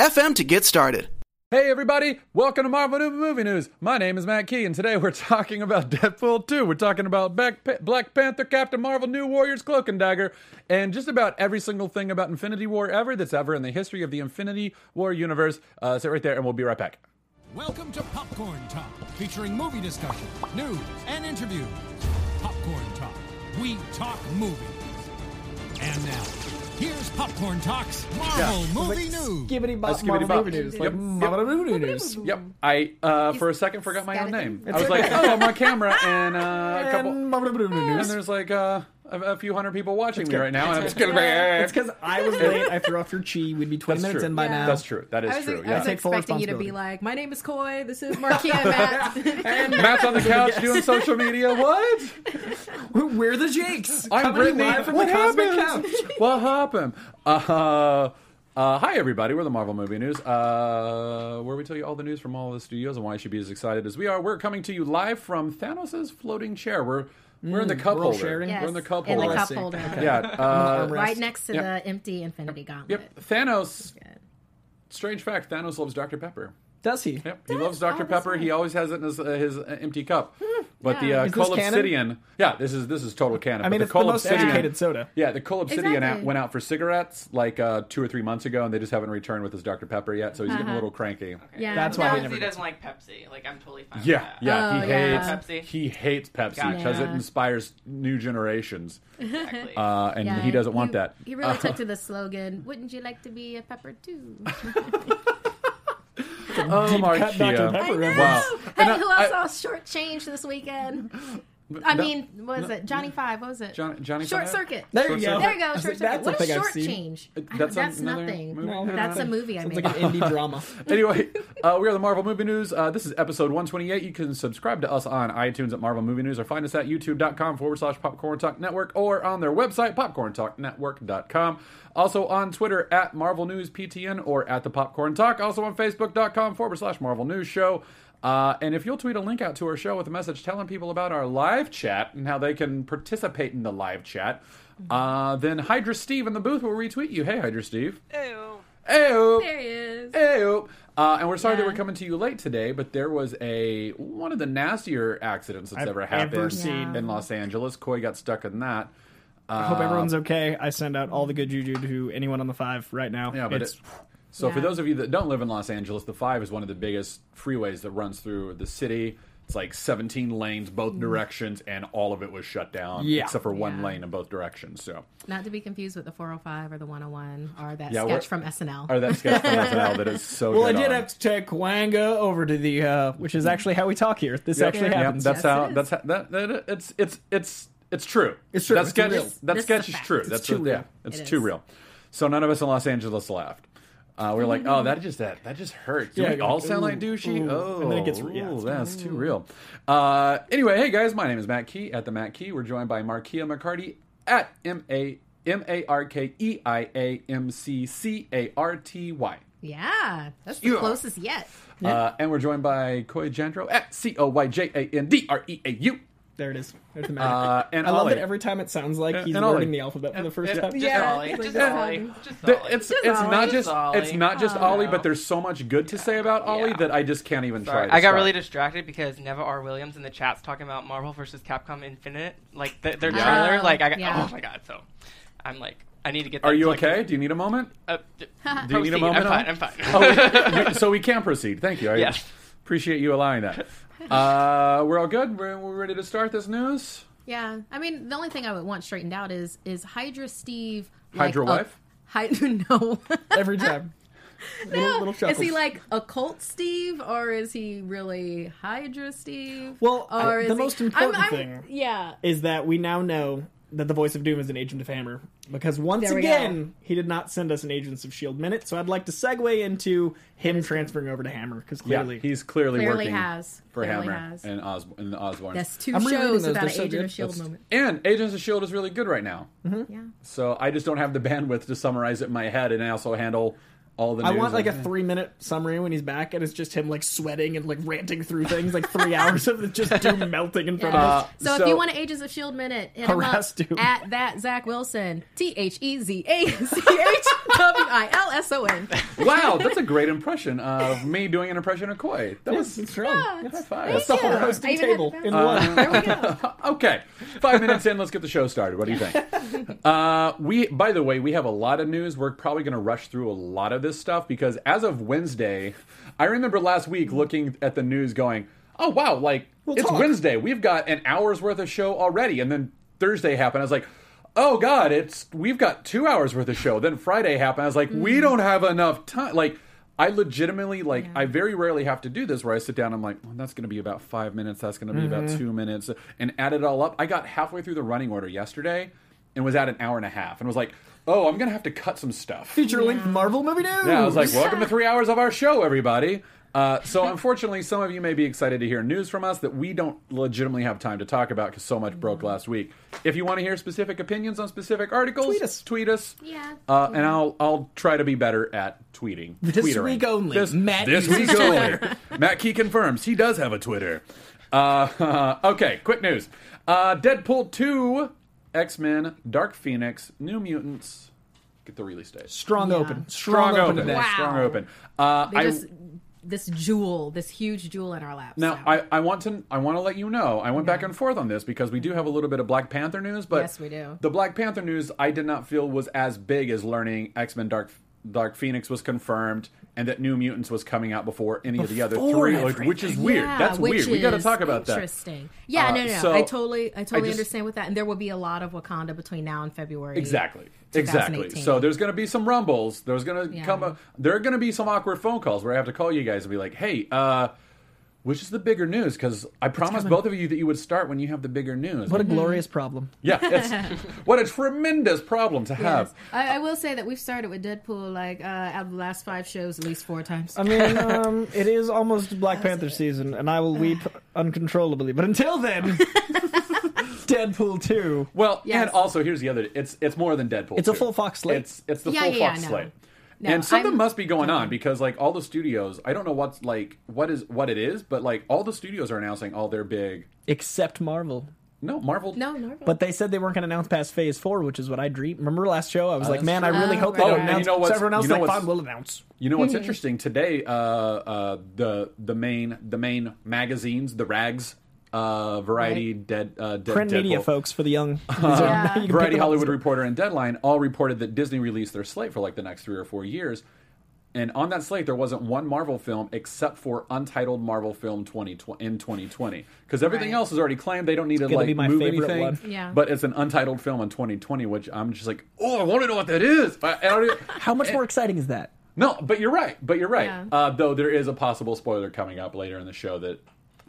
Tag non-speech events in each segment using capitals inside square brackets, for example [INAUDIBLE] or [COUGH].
anchor.fm to get started. Hey everybody, welcome to Marvel New Movie News. My name is Matt Key, and today we're [LAUGHS] talking about Deadpool 2. We're talking about Black, Black Panther, Captain Marvel, New Warriors, Cloak and Dagger, and just about every single thing about Infinity War ever that's ever in the history of the Infinity War universe. Uh, sit right there, and we'll be right back. Welcome to Popcorn Talk, featuring movie discussion, news, and interviews. Popcorn Talk, we talk movies. And now, here's Popcorn Talk's Marvel Movie News. Skibbity bop, skibbity Marvel bop. movie news. Yep, Like yep. Marvel news. Yep, I uh, for a second forgot my own name. I was like, [LAUGHS] oh, I'm on camera, and uh, a couple, And Marvel movie and news. there's like uh, a, a few hundred people watching me good. right now, and I'm just It's gonna It's because I was late. I threw off your chi. We'd be 20 That's minutes true. in by Yeah. now. That's true. That is I was, true. I Yeah. was Take expecting you to be like, "My name is Coy. This is [LAUGHS] Markia Matt." Matt's on [LAUGHS] the couch doing social media. What? We're the Jakes. I'm Brittany. from what the Cosmic happened? Couch. what happened? Uh, uh, hi, everybody. We're the Marvel Movie News, uh, where we tell you all the news from all the studios and why you should be as excited as we are. We're coming to you live from Thanos' floating chair. We're we're in the cup we're holder. sharing? We're in the Yes, cup in the cup see. holder. Yeah. [LAUGHS] Uh, right next to Yeah. the empty Infinity Gauntlet. yep. Thanos. Strange fact: Thanos loves Dr. Pepper. Does he? Yep, he loves Dr. Pepper. He always has it in his, uh, his uh, empty cup. But the Yeah. uh, Is this Coal canon? Obsidian, yeah, this is this is total canon. I mean, but it's the the most Obsidian, educated soda. Yeah, the Cull Obsidian Exactly. out, went out for cigarettes like uh, two or three months ago, and they just haven't returned with his Dr. Pepper yet, so he's getting a Uh-huh. little cranky. Yeah, That's no, why he never he gets doesn't like Pepsi. Like I'm totally fine. Yeah, with that. yeah, Oh, he yeah. hates Pepsi. he hates Pepsi Gotcha. because it Yeah. inspires new generations, exactly. uh, and Yeah, he doesn't want that. He really Uh, took to the slogan, "Wouldn't you like to be a pepper too?" [LAUGHS] [LAUGHS] oh, Deep cut Markia. Dr. Pepper reference. Wow. Hey, And I- who else I- saw shortchanged this weekend? [LAUGHS] I No, mean, what was it? Johnny Five. What was it? Johnny- Johnny Short Five? Circuit. There Short you go. Circuit. There you go. Short Circuit. What a is I've short change? That's That's, nothing. movie? No, That's a movie I Sounds made. like an indie drama. [LAUGHS] anyway, uh, we are the Marvel Movie News. Uh, this is episode 128. You can subscribe to us on iTunes at Marvel Movie News or find us at youtube.com forward slash Popcorn Talk Network or on their website, popcorntalknetwork.com. Also on Twitter at Marvel News PTN or at the Popcorn Talk. Also on Facebook.com forward slash Marvel News Show. Uh, and if you'll tweet a link out to our show with a message telling people about our live chat and how they can participate in the live chat, uh, then Hydra Steve in the booth will retweet you. Hey, Hydra Steve. Ew. Ew. There he is. Ew. Uh, and we're sorry that we're coming to you late today, but there was a one of the nastier accidents that's I've ever ever happened seen. in Los Angeles. Coy got stuck in that. Uh, I hope everyone's okay. I send out all the good juju to anyone on the five right now. Yeah, but it's it, so for those of you that don't live in Los Angeles, the five is one of the biggest freeways that runs through the city. It's like 17 lanes, both directions, and all of it was shut down Yeah. except for one Yeah. lane in both directions. So, Not to be confused with the 405 or the 101 or that Yeah, sketch from SNL. or that sketch from SNL [LAUGHS] that is so well, I did on. have to take Kwanga over to the, uh, which is actually how we talk here. This actually Yep, happens. that's Yes, how. That's how. That, that it's it's it's it's true. It's true. That It's sketch. real. That This sketch is fact. true. It's That's too a- real. Yeah, it's It too real. So none of us in Los Angeles laughed. Uh, we're like, oh, that just that that just hurts. Do Yeah, we you're all like, sound like ooh, douchey? ooh. Oh, And then it gets- yeah, ooh, it's- that's too real. Uh, anyway, hey guys, my name is Matt Key at the Matt Key. We're joined by Markia McCarty at M A M A R K E I A M C C A R T Y. yeah, that's the Yeah. closest yet. Uh, and we're joined by Coy Jandreau at C O Y J A N D R E A U. There it is. There's the magic. Uh, and I love Ollie. that every time it sounds like he's and Ollie. learning the alphabet for the first time. just Yeah. Ollie. Just Ollie. Just Ollie. it's Just it's Ollie. not just Just Ollie. it's not just. Ollie, but there's so much good to say about Ollie Yeah. that I just can't even Sorry, try. To I got really distracted because Neva R. Williams in the chat's talking about Marvel versus Capcom Infinite, like the, their Yeah. trailer. Oh, Like I got, yeah. oh my god! So I'm like, I need to get. Are you to, like, okay? Do you need a moment? Uh, d- [LAUGHS] Do you need a moment? I'm fine. I'm fine. Oh, [LAUGHS] so we can proceed. Thank you. I Yes. appreciate you allowing that. Uh, we're all good. We're, we're ready to start this news. Yeah, I mean, the only thing I would want straightened out is is Hydra Steve like Hydra a- wife? Hydra, [LAUGHS] no. Every time. [LAUGHS] little, little is he like a cult Steve or is he really Hydra Steve? Well, or I- is the he- most important I'm- I'm- thing- Yeah, is that we now know that the voice of Doom is an agent of Hammer because once There we again he did not send us an Agents of Shield minute. So I'd like to segue into him transferring over to Hammer because Yeah, clearly he's clearly, Clearly working has. for Clearly Hammer has. and, Os- and Osborn. That's two I'm shows those. without an so Agent good. of Shield That's- moment. And Agents of Shield is really good right now. Mm-hmm. Yeah. So I just don't have the bandwidth to summarize it in my head and I also handle all the. I want like a three minute summary when he's back, and it's just him like sweating and like ranting through things, like three [LAUGHS] hours of it just Doom melting in front Yeah. of us. Uh, So, so- if you want an Agents of Shield minute, hit him up Harass Doom. at that Zach Wilson. T H E Z A C H W I L S O N. [LAUGHS] Wow, that's a great impression of me doing an impression of Coy. That was It's wrong. high five. That's the whole you. Hosting table had- in Uh, one. There we go. [LAUGHS] okay. Five minutes in, let's get the show started. What do you think? Uh, we, by the way, we have a lot of news. We're probably going to rush through a lot of this stuff because as of Wednesday, I remember last week looking at the news, going, "Oh wow, like it's talk." Wednesday. We've got an hour's worth of show already." And then Thursday happened. I was like. Oh God! It's we've got two hours worth of show. Then Friday happened. I was like, we mm. don't have enough time. Like, I legitimately like I very rarely have to do this where I sit down. I'm like, well, that's going to be about five minutes. That's going to be about mm-hmm. two minutes, and add it all up. I got halfway through the running order yesterday, and was at an hour and a half, and was like, oh, I'm going to have to cut some stuff. Feature length Marvel movie news. Yeah, I was like, welcome to three hours of our show, everybody. Uh, so, [LAUGHS] unfortunately, some of you may be excited to hear news from us that we don't legitimately have time to talk about because so much broke last week. If you want to hear specific opinions on specific articles, Tweet us. Tweet us. Yeah. Uh, and I'll I'll try to be better at tweeting. This tweetering. week only. This, Matt this uses week only. Matt Key confirms he does have a Twitter. Uh, [LAUGHS] okay, quick news. Uh, Deadpool 2, X Men, Dark Phoenix, New Mutants. Get the release date. strong Yeah. open, Strong, open. today. Wow. Strong open. Uh, They I, just this jewel, this huge jewel in our laps. now so. I, I want to I want to let you know I went back and forth on this because we do have a little bit of Black Panther news, but Yes, we do. The Black Panther news I did not feel was as big as learning X Men Dark Dark Phoenix was confirmed and that New Mutants was coming out before any of the other three, everything. which is weird. Yeah, That's weird. We got to talk about that. Interesting. Yeah, Uh, no, no, no. so, I totally, I totally just- understand with that, and there will be a lot of Wakanda between now and February. Exactly. Exactly. So there's going to be some rumbles. There's going to Yeah. come. A, there are going to be some awkward phone calls where I have to call you guys and be like, "Hey, uh, which is the bigger news?" Because I promised both of you that you would start when you have the bigger news. What a glorious problem. yeah, it's, [LAUGHS] what a tremendous problem to have. Yes. I, I will say that we've started with Deadpool like uh, out of the last five shows at least four times. I mean, [LAUGHS] um, it is almost Black Panther season, and I will weep [SIGHS] uncontrollably. But until then, [LAUGHS] Deadpool two. Well, Yes. and also here's the other. It's it's more than Deadpool. It's a full Fox slate. It's it's the Yeah, full yeah, Fox yeah, no. slate. No, and something I'm- must be going on because like all the studios, I don't know what's like what is what it is, but like all the studios are announcing all their big. Except Marvel. No, Marvel. no, Marvel. But they said they weren't going to announce past Phase Four, which is what I dream. Remember last show? I was like, that's man, I really Oh, hope they don't right. announce. You know what's- so everyone else you know like, fine, we'll announce. You know what's interesting today? Uh, uh, the the main the main magazines, the rags, uh, Variety, Dead, uh, Dead Print media, folks, for the young. [LAUGHS] These are- Yeah. you Variety. Hollywood Reporter, and Deadline all reported that Disney released their slate for like the next three or four years. And on that slate, there wasn't one Marvel film except for untitled Marvel film 2020 in 2020 because everything Right. else is already claimed. They don't need to gonna like be my move anything. one. Yeah. But it's an untitled film in 2020, which I'm just like, oh, I want to know what that is. I, I don't even- [LAUGHS] How much more exciting is that? no, but you're right. But you're right. Yeah. Uh, though there is a possible spoiler coming up later in the show that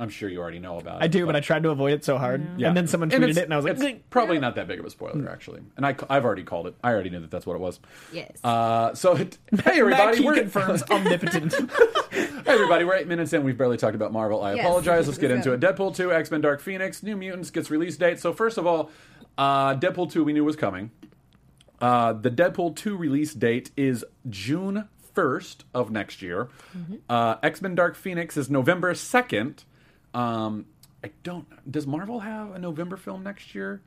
I'm sure you already know about. It. I do, but I tried to avoid it so hard. Yeah. And then someone tweeted it's- it, and I was like, it's "Zing." probably not that big of a spoiler actually. And I, I've already called it. I already knew that that's what it was. Yes. Uh, so it, [LAUGHS] hey everybody, we're confirms [LAUGHS] omnipotent. [LAUGHS] hey everybody, we're eight minutes in. We've barely talked about Marvel. I Yes. apologize. Let's get into it. Deadpool two, X Men: Dark Phoenix, New Mutants gets release date. So first of all, uh, Deadpool two we knew was coming. Uh, the Deadpool 2 release date is June 1st of next year. Mm-hmm. Uh, X Men Dark Phoenix is November 2nd. Um, I don't. Does Marvel have a November film next year?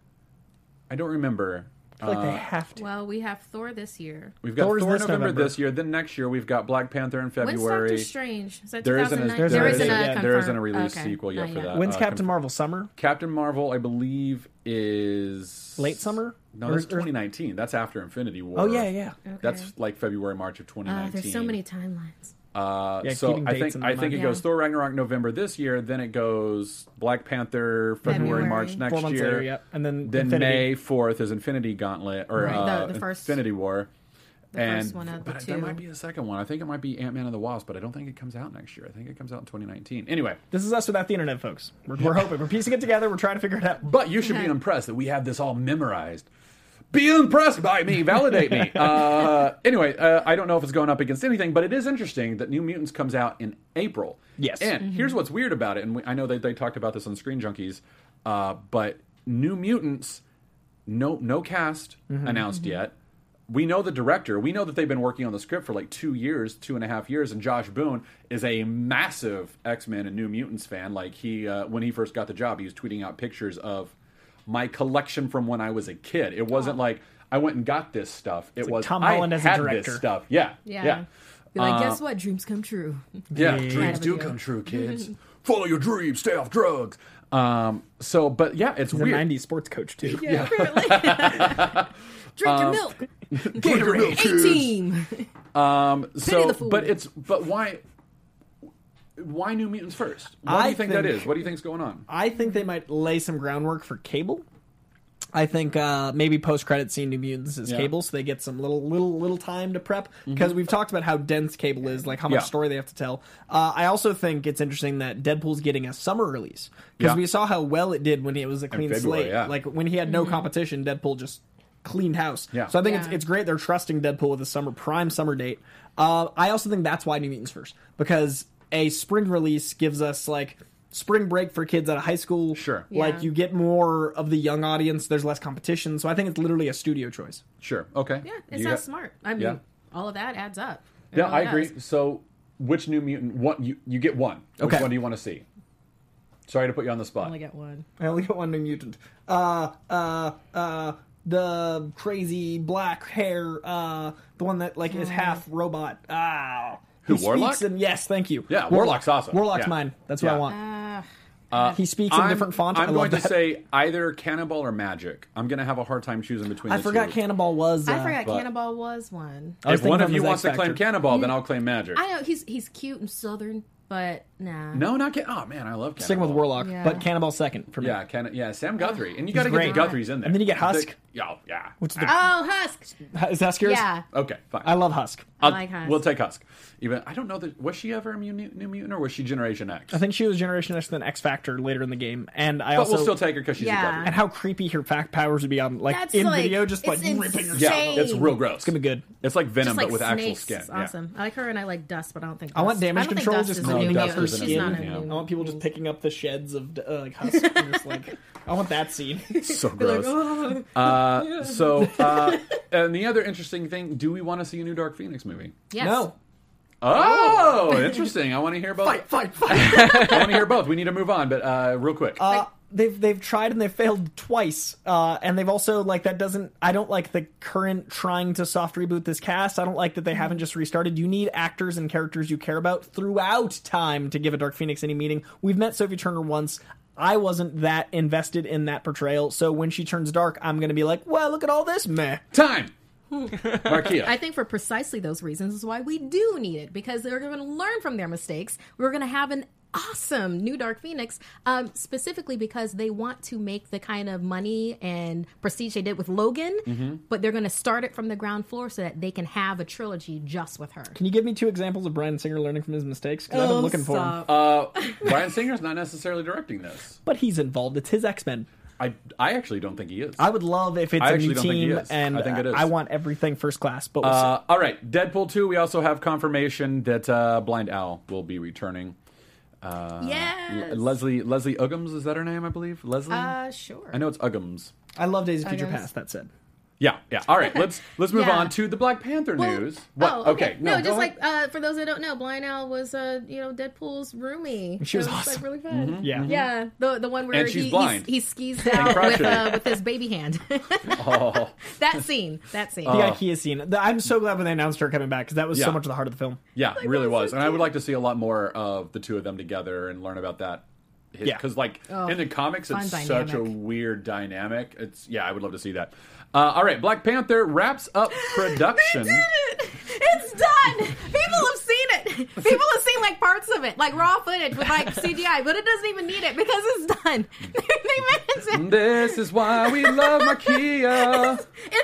I don't remember. I feel like Uh, they have to. well, we have Thor this year. We've got Thor's Thor this November, November. this year. Then next year we've got Black Panther in February. When's February. Doctor Strange? Is that There isn't a, 2009? there There isn't, isn't a a- there confirmed- isn't a release okay. sequel yet Not for that. When's Uh, Captain Marvel? Summer? Captain Marvel, I believe, is Late summer? No, Or- that's 2019. That's after Infinity War. Oh, yeah, yeah. Okay. That's like February, March of Uh, 2019. there's so many timelines. Uh, Yeah, so I think I think mind. it Yeah. goes Thor Ragnarok November this year. Then it goes Black Panther February, February. March next Four months year. later, yeah. And then Then Infinity. May 4th is Infinity Gauntlet or Right, uh, the- the first- Infinity War. The and first one of the two. that might be a second one. I think it might be Ant Man and the Wasp, but I don't think it comes out next year. I think it comes out in 2019. Anyway, This is us without the internet, folks. We're, we're hoping. We're piecing it together. We're trying to figure it out. but you should be impressed that we have this all memorized. Be impressed by me, validate me. [LAUGHS] Uh, anyway, uh, I don't know if it's going up against anything, but it is interesting that New Mutants comes out in April. Yes. And here's what's weird about it, and we, I know that they talked about this on Screen Junkies, uh, but New Mutants, no no cast announced yet. We know the director. We know that they've been working on the script for like two years, two and a half years, and Josh Boone is a massive X Men and New Mutants fan. Like he, uh, when he first got the job, he was tweeting out pictures of my collection from when I was a kid. It wasn't like I went and got this stuff. It was Tom I Holland as a had director. this stuff. Yeah, Yeah. yeah. Be like, Uh, guess what? Dreams come true. [LAUGHS] Yeah, Yeah. dreams Kind of a do come true, kids. [LAUGHS] Follow your dreams, stay off drugs. Um, so, but yeah, it's He's a weird. 90s sports coach, too. Yeah, apparently. [LAUGHS] Drink your milk. Gatorade. A team. Um, so, but it's but why? Why New Mutants first? What do you think, that think- is? What do you think's going on? I think they might lay some groundwork for Cable. I think uh, maybe post credit scene New Mutants is Yeah. Cable, so they get some little little little time to prep because we've talked about how dense Cable is, like how much Yeah. story they have to tell. Uh, I also think it's interesting that Deadpool's getting a summer release because Yeah. we saw how well it did when it was a clean February, slate. yeah. Like when he had no competition, Deadpool just cleaned house. Yeah. So I think it's it's great they're trusting Deadpool with a summer prime summer date. Uh, I also think that's why New Mutants first because a spring release gives us like spring break for kids out of high school. Sure. Like Yeah. you get more of the young audience. There's less competition, so I think it's literally a studio choice. Sure. Okay. Yeah, it You sounds got- smart. I mean, Yeah. all of that adds up. It Yeah, really I agree. does. So, which New Mutant? What you you get one? Which Okay. one do you want to see? Sorry to put you on the spot. I only get one. I only get one new mutant. Uh, uh, uh, the crazy black hair. Uh, the one that like is half robot. Ah. Who, He Warlock? speaks in- yes, thank you. Yeah, Warlock's awesome. Warlock's Yeah. mine. That's what Yeah. I want. Uh, he speaks in I'm- different font. I'm I going to that. say either Cannonball or Magic. I'm going to have a hard time choosing between. I the forgot two. Cannonball was. Uh, I forgot but- Cannonball was one. I was If one thinking of him you as wants X to claim Factor. Cannonball, then I'll claim Magic. I know he's he's cute and southern, but nah. No, not Can. Oh man, I love Cannonball. Sticking with Warlock, Yeah. but Cannonball second for me. Yeah, Can- yeah, Sam Guthrie, and you got to get great. the Guthries in there. And then you get Husk. The- oh, yeah, yeah. Which is the, Oh, Husk. is that yours? Yeah, Okay, fine. I love Husk. I I'll- like Husk. We'll take Husk. Even I don't know that was she ever a New, New Mutant or was she Generation X? I think she was Generation X, then X Factor later in the game, and I but also we'll still take her because she's Yeah. a Guthrie. and how creepy her fact powers would be on like That's in like- video, just like it's ripping her. insane. Yeah, it's real gross. It's gonna be good. It's like Venom, just like but with actual skin. It's Yeah. awesome. I like her and I like Dust, but I don't think I want damage don't think control Dust just is a No, new up Dust her mutant. Isn't She's not a yeah. I want people just picking up the sheds of uh, like Husk and just like I want that scene. [LAUGHS] So gross. uh, so, [LAUGHS] uh, and the other interesting thing: Do we want to see a new Dark Phoenix movie? Yes. No, Oh, interesting. I want to hear both. fight, fight, fight. [LAUGHS] I want to hear both. We need to move on, but uh, real quick. Uh, they've they've tried and they've failed twice, uh, and they've also like that doesn't. I don't like the current trying to soft reboot this cast. I don't like that they haven't just restarted. You need actors and characters you care about throughout time to give a Dark Phoenix any meaning. We've met Sophie Turner once. I wasn't that invested in that portrayal, so when she turns dark, I'm gonna be like, "Well, look at all this meh." Time. [LAUGHS] Markia. I think for precisely those reasons is why we do need it because they're going to learn from their mistakes. We're going to have an awesome new Dark Phoenix, um, specifically because they want to make the kind of money and prestige they did with Logan, Mm-hmm. but they're going to start it from the ground floor so that they can have a trilogy just with her. Can you give me two examples of Bryan Singer learning from his mistakes? Because I've been looking for him. Uh, [LAUGHS] Bryan Singer's not necessarily directing this. But he's involved. It's his X Men. I, I actually don't think he is. I would love if it's I a actually new don't think he team, is. and I think it is. I want everything first class. But we'll see. Uh, all right, Deadpool 2, we also have confirmation that uh, Blind Al will be returning. Uh, Yes. Le- Leslie Leslie Uggams, is that her name, I believe? Leslie? Uh, sure. I know it's Uggams. I love Days of Future guess. Past. That said, Yeah, yeah. All right, let's let's move Yeah. on to the Black Panther Well, news. What? Oh, okay. No, go just ahead. like uh, for those that don't know, Blind Al was uh, you know Deadpool's roomie. She was It like awesome. really fun. Yeah. yeah. The the one where she's he, blind. He, he skis out with uh, with his baby hand. [LAUGHS] oh, [LAUGHS] that scene. That scene. the IKEA scene. The- I'm so glad when they announced her coming back because that was Yeah. so much of the heart of the film. yeah, it really was was. so And I would like to see a lot more of the two of them together and learn about that. Yeah. Because, like, Oh, in the comics, fun it's such a weird dynamic. It's Yeah, I would love to see that. Uh, all right, Black Panther wraps up [LAUGHS] production. They did it! It's done. People have seen it. People have seen like parts of it, like raw footage with like CGI, but it doesn't even need it because it's done. [LAUGHS] they managed it. This is why we love Makia. It's a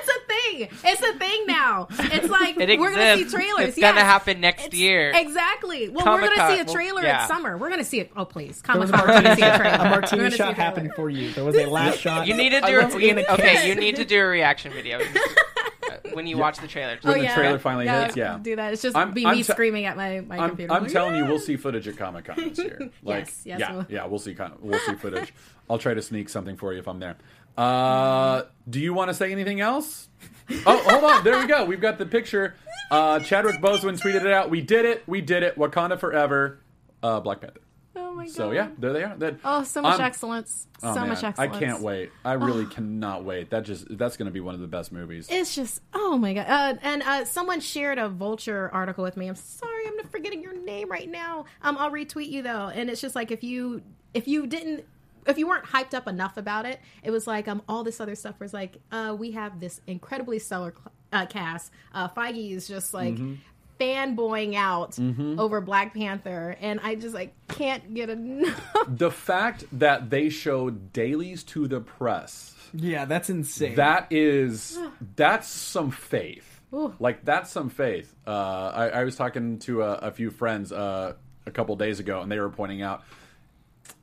thing. thing. It's a thing now. It's [LAUGHS] like It we're gonna see trailers. It's gonna happen next It's- year. Exactly. Well, we're gonna see a well, trailer yeah. at summer. We're gonna see it. Oh, please, There Comic a Con. We're gonna martini, see a trailer. a martini shot a happened for you. There was a last shot. You need to do love- you, a okay. You need to do a reaction video [LAUGHS] when you watch the trailer. Oh When the oh, yeah. trailer finally hits, yeah. Do that. It's just I'm- be I'm me te- screaming at my, my I'm, computer. I'm Like, telling you, we'll [LAUGHS] see footage at Comic Con this year. Like, Yes, yes, yeah, we'll. yeah, we'll see. We'll see footage. I'll try to sneak something for you if I'm there. Uh, do you want to say anything else? Oh, hold on. There we go. We've got the picture. Uh, Chadwick Boseman tweeted it out. We did it. We did it. Wakanda forever. Uh, Black Panther. Oh my god. So yeah, there they are. That, Oh, so much I'm- excellence. oh, so man, much excellence. I can't wait. I really [SIGHS] cannot wait. That just that's going to be one of the best movies. It's just oh my god! Uh, and uh, someone shared a Vulture article with me. I'm sorry, I'm forgetting your name right now. Um, I'll retweet you though. And it's just like if you if you didn't if you weren't hyped up enough about it, it was like um all this other stuff was like uh we have this incredibly stellar cl- uh, cast. Uh, Feige is just like. Fanboying out over Black Panther, and I just like can't get enough. the fact that they showed dailies to the press Yeah, that's insane. That is that's some faith. Ooh. Like that's some faith. Uh, I, I was talking to a, a few friends uh, a couple days ago, and they were pointing out.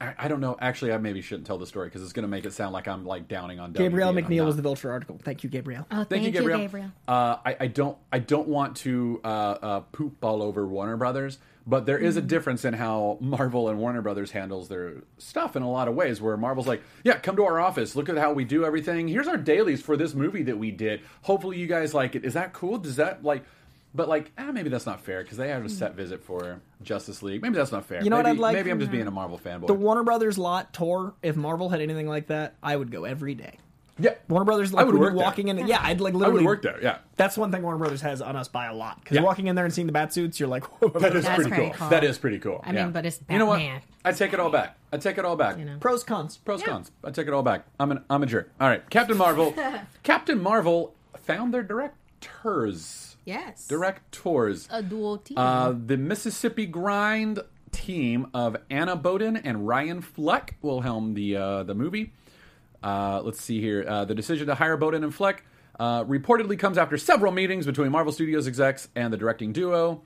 I, I don't know. Actually, I maybe shouldn't tell the story because it's going to make it sound like I'm like downing on Gabrielle WB, McNeil was the Vulture article. Thank you, Gabrielle. Oh, Thank, you, Gabriel. Gabriel. Uh, I, I don't I don't want to uh, uh, poop all over Warner Brothers, but there is a difference in how Marvel and Warner Brothers handles their stuff in a lot of ways. Where Marvel's like, yeah, come to our office, look at how we do everything. Here's our dailies for this movie that we did. Hopefully, you guys like it. Is that cool? Does that like? But like, ah, maybe that's not fair because they have a set visit for Justice League. Maybe that's not fair. You know what I'd like? Maybe I'm just being a Marvel fanboy. The Warner Brothers lot tour. If Marvel had anything like that, I would go every day. yeah, Warner Brothers, I like would when work you're there. walking in. Yeah, I'd like I would literally work there. Yeah. That's one thing Warner Brothers has on us by a lot. Because Yeah. you're walking in there and seeing the bat suits, you're like, [LAUGHS] whoa, That is That's pretty pretty cool. cool. That is pretty cool. I mean, but it's You know what? I take it all back. I take it all back. You know. pros cons. Pros cons. I take it all back. I'm an I'm a jerk. All right, Captain Marvel. [LAUGHS] Captain Marvel found their directors. Yes. Directors. a dual team. Uh, the Mississippi Grind team of Anna Boden and Ryan Fleck will helm the uh, the movie. Uh, let's see here. Uh, the decision to hire Boden and Fleck uh, reportedly comes after several meetings between Marvel Studios execs and the directing duo.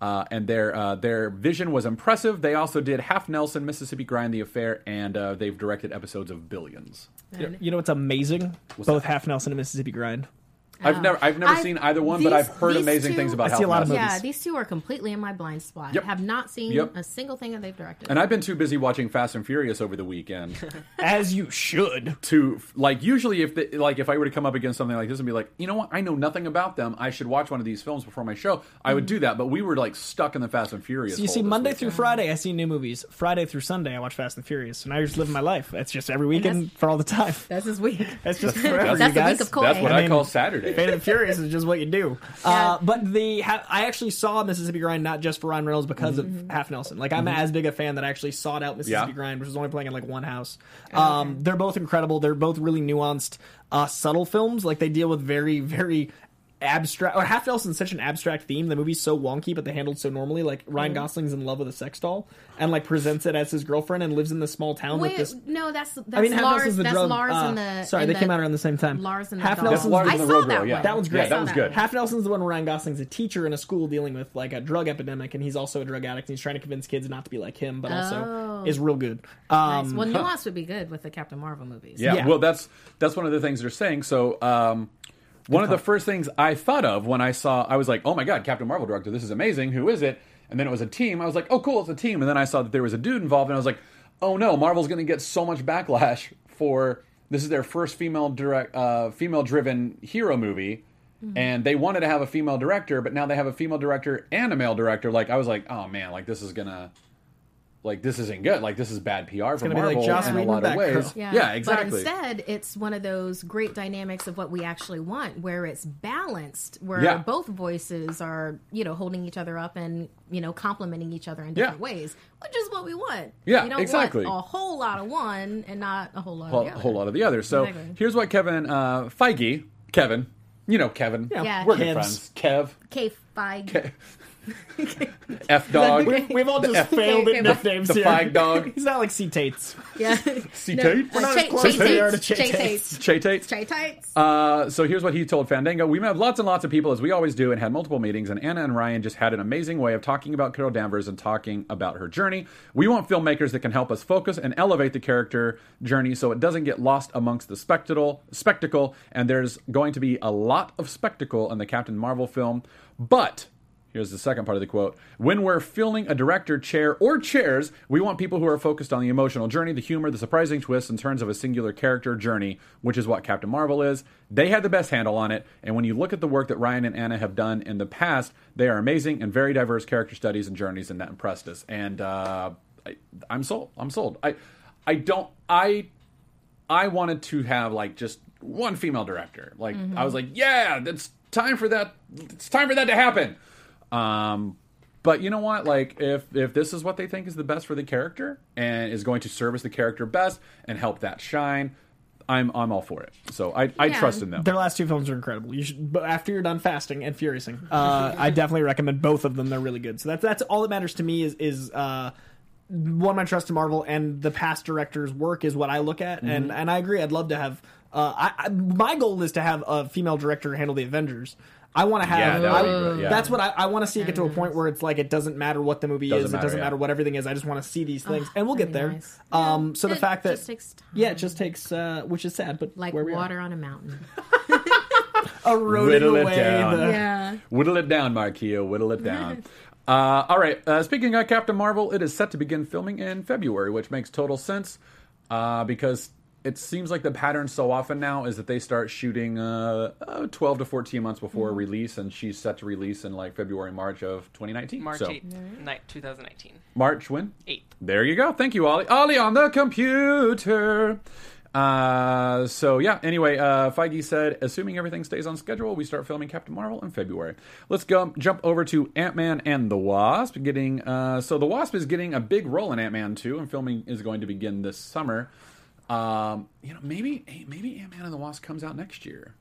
Uh, and their uh, their vision was impressive. They also did Half Nelson, Mississippi Grind, The Affair, and uh, they've directed episodes of Billions. You know what's amazing? Both Half Nelson and Mississippi Grind. I've never I've never I've- seen either one, but I've heard these amazing two- things about I see a lot of Nelson. movies. yeah, these two are completely in my blind spot. Yep. Have not seen Yep. a single thing that they've directed. And I've been too busy watching Fast and Furious over the weekend. [LAUGHS] As you should. to like usually if the, like if I were to come up against something like this and be like, you know what, I know nothing about them. I should watch one of these films before my show. I would mm. do that, but we were like stuck in the Fast and Furious. So you hole see, this Monday weekend. through Friday, I see new movies. Friday through Sunday, I watch Fast and Furious. And I just live my life. It's just every weekend for all the time. That's his week. That's just [LAUGHS] forever, That's you the week of Coy. That's what I I, mean, call Saturday. [LAUGHS] Fate of the Furious is just what you do. Yeah. Uh, but the ha- I actually saw Mississippi Grind not just for Ryan Reynolds because of Half Nelson. Like I'm as big a fan that I actually sought out Mississippi Mm-hmm. Yeah. Grind, which was only playing in like one house. Um, They're both incredible. They're both really nuanced, uh, subtle films. Like they deal with very, very abstract. Or Half Nelson's such an abstract theme. The movie's so wonky, but they handled so normally. Like Ryan. Gosling's in love with a sex doll and like presents it as his girlfriend and lives in this small town Wait, with this. no, that's that's I mean, Half Lars. Nelson's the that's drug. Lars uh, and the. sorry, and they the, came out around the same time. Lars and the Half dog. Nelson's Lars I the saw that Girl, yeah. one. That one's great. Yeah, that was good. Half Nelson's the one where Ryan Gosling's a teacher in a school dealing with like a drug epidemic, and he's also a drug addict, and he's trying to convince kids not to be like him, but also Oh. is real good. Nice. Um, Well, nuance would be good with the Captain Marvel movies. Yeah, Yeah. well, that's that's one of the things they're saying. So, um, one of the first things I thought of when I saw, I was like, "Oh my god, Captain Marvel director, this is amazing. Who is it?" And then it was a team. I was like, "Oh, cool, it's a team." And then I saw that there was a dude involved, and I was like, "Oh no, Marvel's going to get so much backlash for this is their first female direct, uh, female driven hero movie." And they wanted to have a female director, but now they have a female director and a male director. Like I was like, oh man, like this is gonna, like this isn't good. Like this is bad PR for gonna be like Marvel Joss in a lot of ways. Batgirl. Yeah, exactly. But instead, it's one of those great dynamics of what we actually want, where it's balanced, where Yeah. both voices are, you know, holding each other up and you know, complimenting each other in Yeah. different ways, which is what we want. Yeah, we don't exactly. want a whole lot of one and not a whole lot whole, of the other. whole lot of the other. So Exactly. here's what Kevin uh, Feige, Kevin, you know Kevin, Yeah. we're good friends. Kev, K Feige. [LAUGHS] Ke- F dog. We've, we've all just F- failed Okay, at okay, nicknames the here. fag dog. [LAUGHS] He's not like C Tates. Yeah. [LAUGHS] C No, Tates? uh, not as Che- close Che as we are to Tates. Che Che Tates. Tates. Che Tates. Che Tates. Uh, so here's what he told Fandango. We met lots and lots of people, as we always do, and had multiple meetings. And Anna and Ryan just had an amazing way of talking about Carol Danvers and talking about her journey. We want filmmakers that can help us focus and elevate the character journey so it doesn't get lost amongst the spectacle. Spectacle, and there's going to be a lot of spectacle in the Captain Marvel film, but Here's the second part of the quote. When we're filming a director chair or chairs, we want people who are focused on the emotional journey, the humor, the surprising twists and turns of a singular character journey, which is what Captain Marvel is. They had the best handle on it, and when you look at the work that Ryan and Anna have done in the past, they are amazing and very diverse character studies and journeys, and that impressed us. And uh, I, I'm sold. I'm sold. I, I don't. I I wanted to have like just one female director. Like I was like, yeah, it's time for that. It's time for that to happen. Um, but you know what? Like if if this is what they think is the best for the character and is going to service the character best and help that shine, I'm I'm all for it. So I I Yeah. trust in them. Their last two films are incredible. You should, but after you're done fasting and furiousing, uh, [LAUGHS] I definitely recommend both of them. They're really good. So that's that's all that matters to me is is uh, one my trust in Marvel and the past director's work is what I look at, and and I agree. I'd love to have. Uh, I, I my goal is to have a female director handle the Avengers. I want to have. Yeah, that would be I- great, yeah. That's what I, I want to see it get to a point where it's like it doesn't matter what the movie Doesn't is. matter, it doesn't yeah. matter what everything is. I just want to see these things, and we'll get there. nice. Um, so the fact that just takes time. yeah, it just takes, uh, which is sad, but like where we are. water on a mountain. [LAUGHS] [LAUGHS] eroding Whittle it away down. the- Yeah. Whittle it down, Marquio. Whittle it down. [LAUGHS] uh, all right. Uh, speaking of Captain Marvel, it is set to begin filming in February, which makes total sense uh, because it seems like the pattern so often now is that they start shooting uh, uh, 12 to 14 months before Mm-hmm. release, and she's set to release in like February, March of 2019. March so, 8th, night 2019. March when? 8th. There you go. Thank you, Ollie. Ollie on the computer. Uh, so yeah. Anyway, uh, Feige said, assuming everything stays on schedule, we start filming Captain Marvel in February. Let's go jump over to Ant Man and the Wasp. Getting uh, so the Wasp is getting a big role in Ant Man two, and filming is going to begin this summer. Um, you know, maybe maybe Ant Man and the Wasp comes out next year.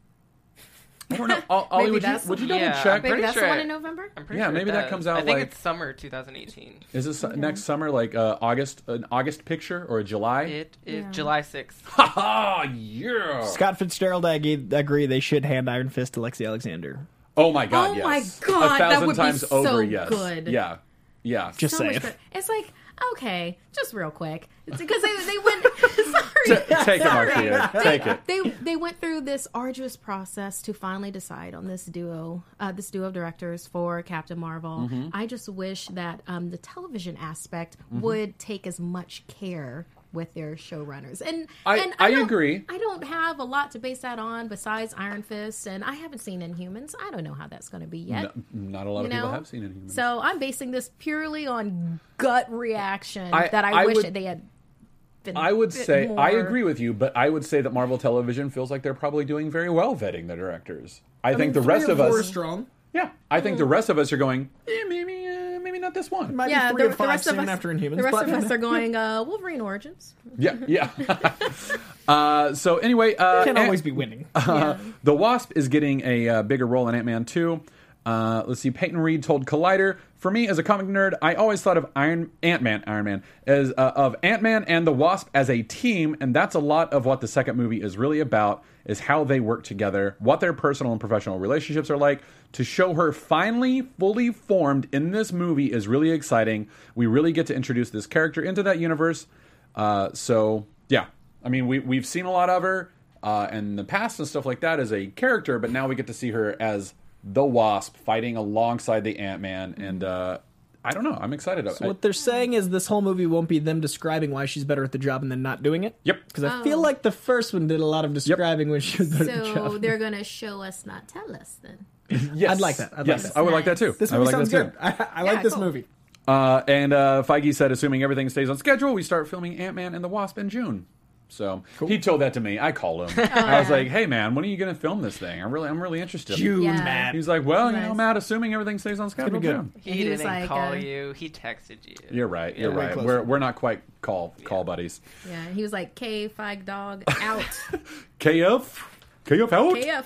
I don't know. [LAUGHS] Ollie, would you would you double Yeah, check? Maybe Pretty that's sure the one in November. I'm pretty Yeah, sure maybe that comes out, I think like- it's summer 2018. Is this next summer, like uh, August, an August picture or a July? It is Yeah. July 6th. [LAUGHS] Ha ha! Yeah. Scott Fitzgerald, I agree. They should hand Iron Fist to Lexi Alexander. Oh my god! Oh yes. my God, A that thousand would be times so over. Yes. good. Yeah. Yeah. Just so saying. It's like okay, just real quick, because they they went. [LAUGHS] sorry, Take it, sorry. Marcia. Take it. They they went through this arduous process to finally decide on this duo, uh, this duo of directors for Captain Marvel. Mm-hmm. I just wish that um, the television aspect would take as much care with their showrunners. And I- and I don't- agree. I don't have a lot to base that on besides Iron Fist, and I haven't seen Inhumans. I don't know how that's going to be yet. No- not a lot you of know? people have seen it. So I'm basing this purely on gut reaction I- that I, I wish would- they had. Been I would a bit say I agree with you, but I would say that Marvel Television feels like they're probably doing very well vetting the directors. I, think the rest of us, strong. yeah, I think Mm. the rest of us are going, eh, maybe, uh, maybe not this one. Might Yeah, be three the, or the five rest of soon us after Inhumans. The rest but of us are [LAUGHS] going uh, Wolverine Origins. Yeah, yeah. [LAUGHS] [LAUGHS] uh, so anyway, uh, can't Ant- always be winning. Uh, the Wasp is getting a uh, bigger role in Ant Man 2. Uh, let's see. Peyton Reed told Collider, "For me, as a comic nerd, I always thought of Iron Ant Man, Iron Man, as uh, of Ant Man and the Wasp as a team, and that's a lot of what the second movie is really about: is how they work together, what their personal and professional relationships are like. To show her finally fully formed in this movie is really exciting. We really get to introduce this character into that universe. Uh, so yeah, I mean, we we've seen a lot of her." uh, in the past and stuff like that as a character, but now we get to see her as the Wasp fighting alongside the Ant Man, and uh, I don't know. I'm excited. So what they're saying is this whole movie won't be them describing why she's better at the job and then not doing it. Yep. Because I feel like the first one did a lot of describing when she was better at the So they're gonna show us, not tell us. Then [LAUGHS] yes, I'd like that. I'd like yes, that. I would like that too. This movie would like sounds too. good. I, I like this cool. movie. Uh, and uh, Feige said, assuming everything stays on schedule, we start filming Ant Man and the Wasp in June. So he told that to me. I called him. [LAUGHS] I was like, "Hey man, when are you going to film this thing? I'm really, I'm really interested." June, Yeah. Matt. He's like, "Well, you know, Nice. Matt, assuming everything stays on schedule, good. June." He, he didn't like, call uh, you. He texted you. You're right. You're Yeah. right. We're we're not quite call call buddies. yeah, he was like, "K Fag Dog out, [LAUGHS] KF, KF out. KF."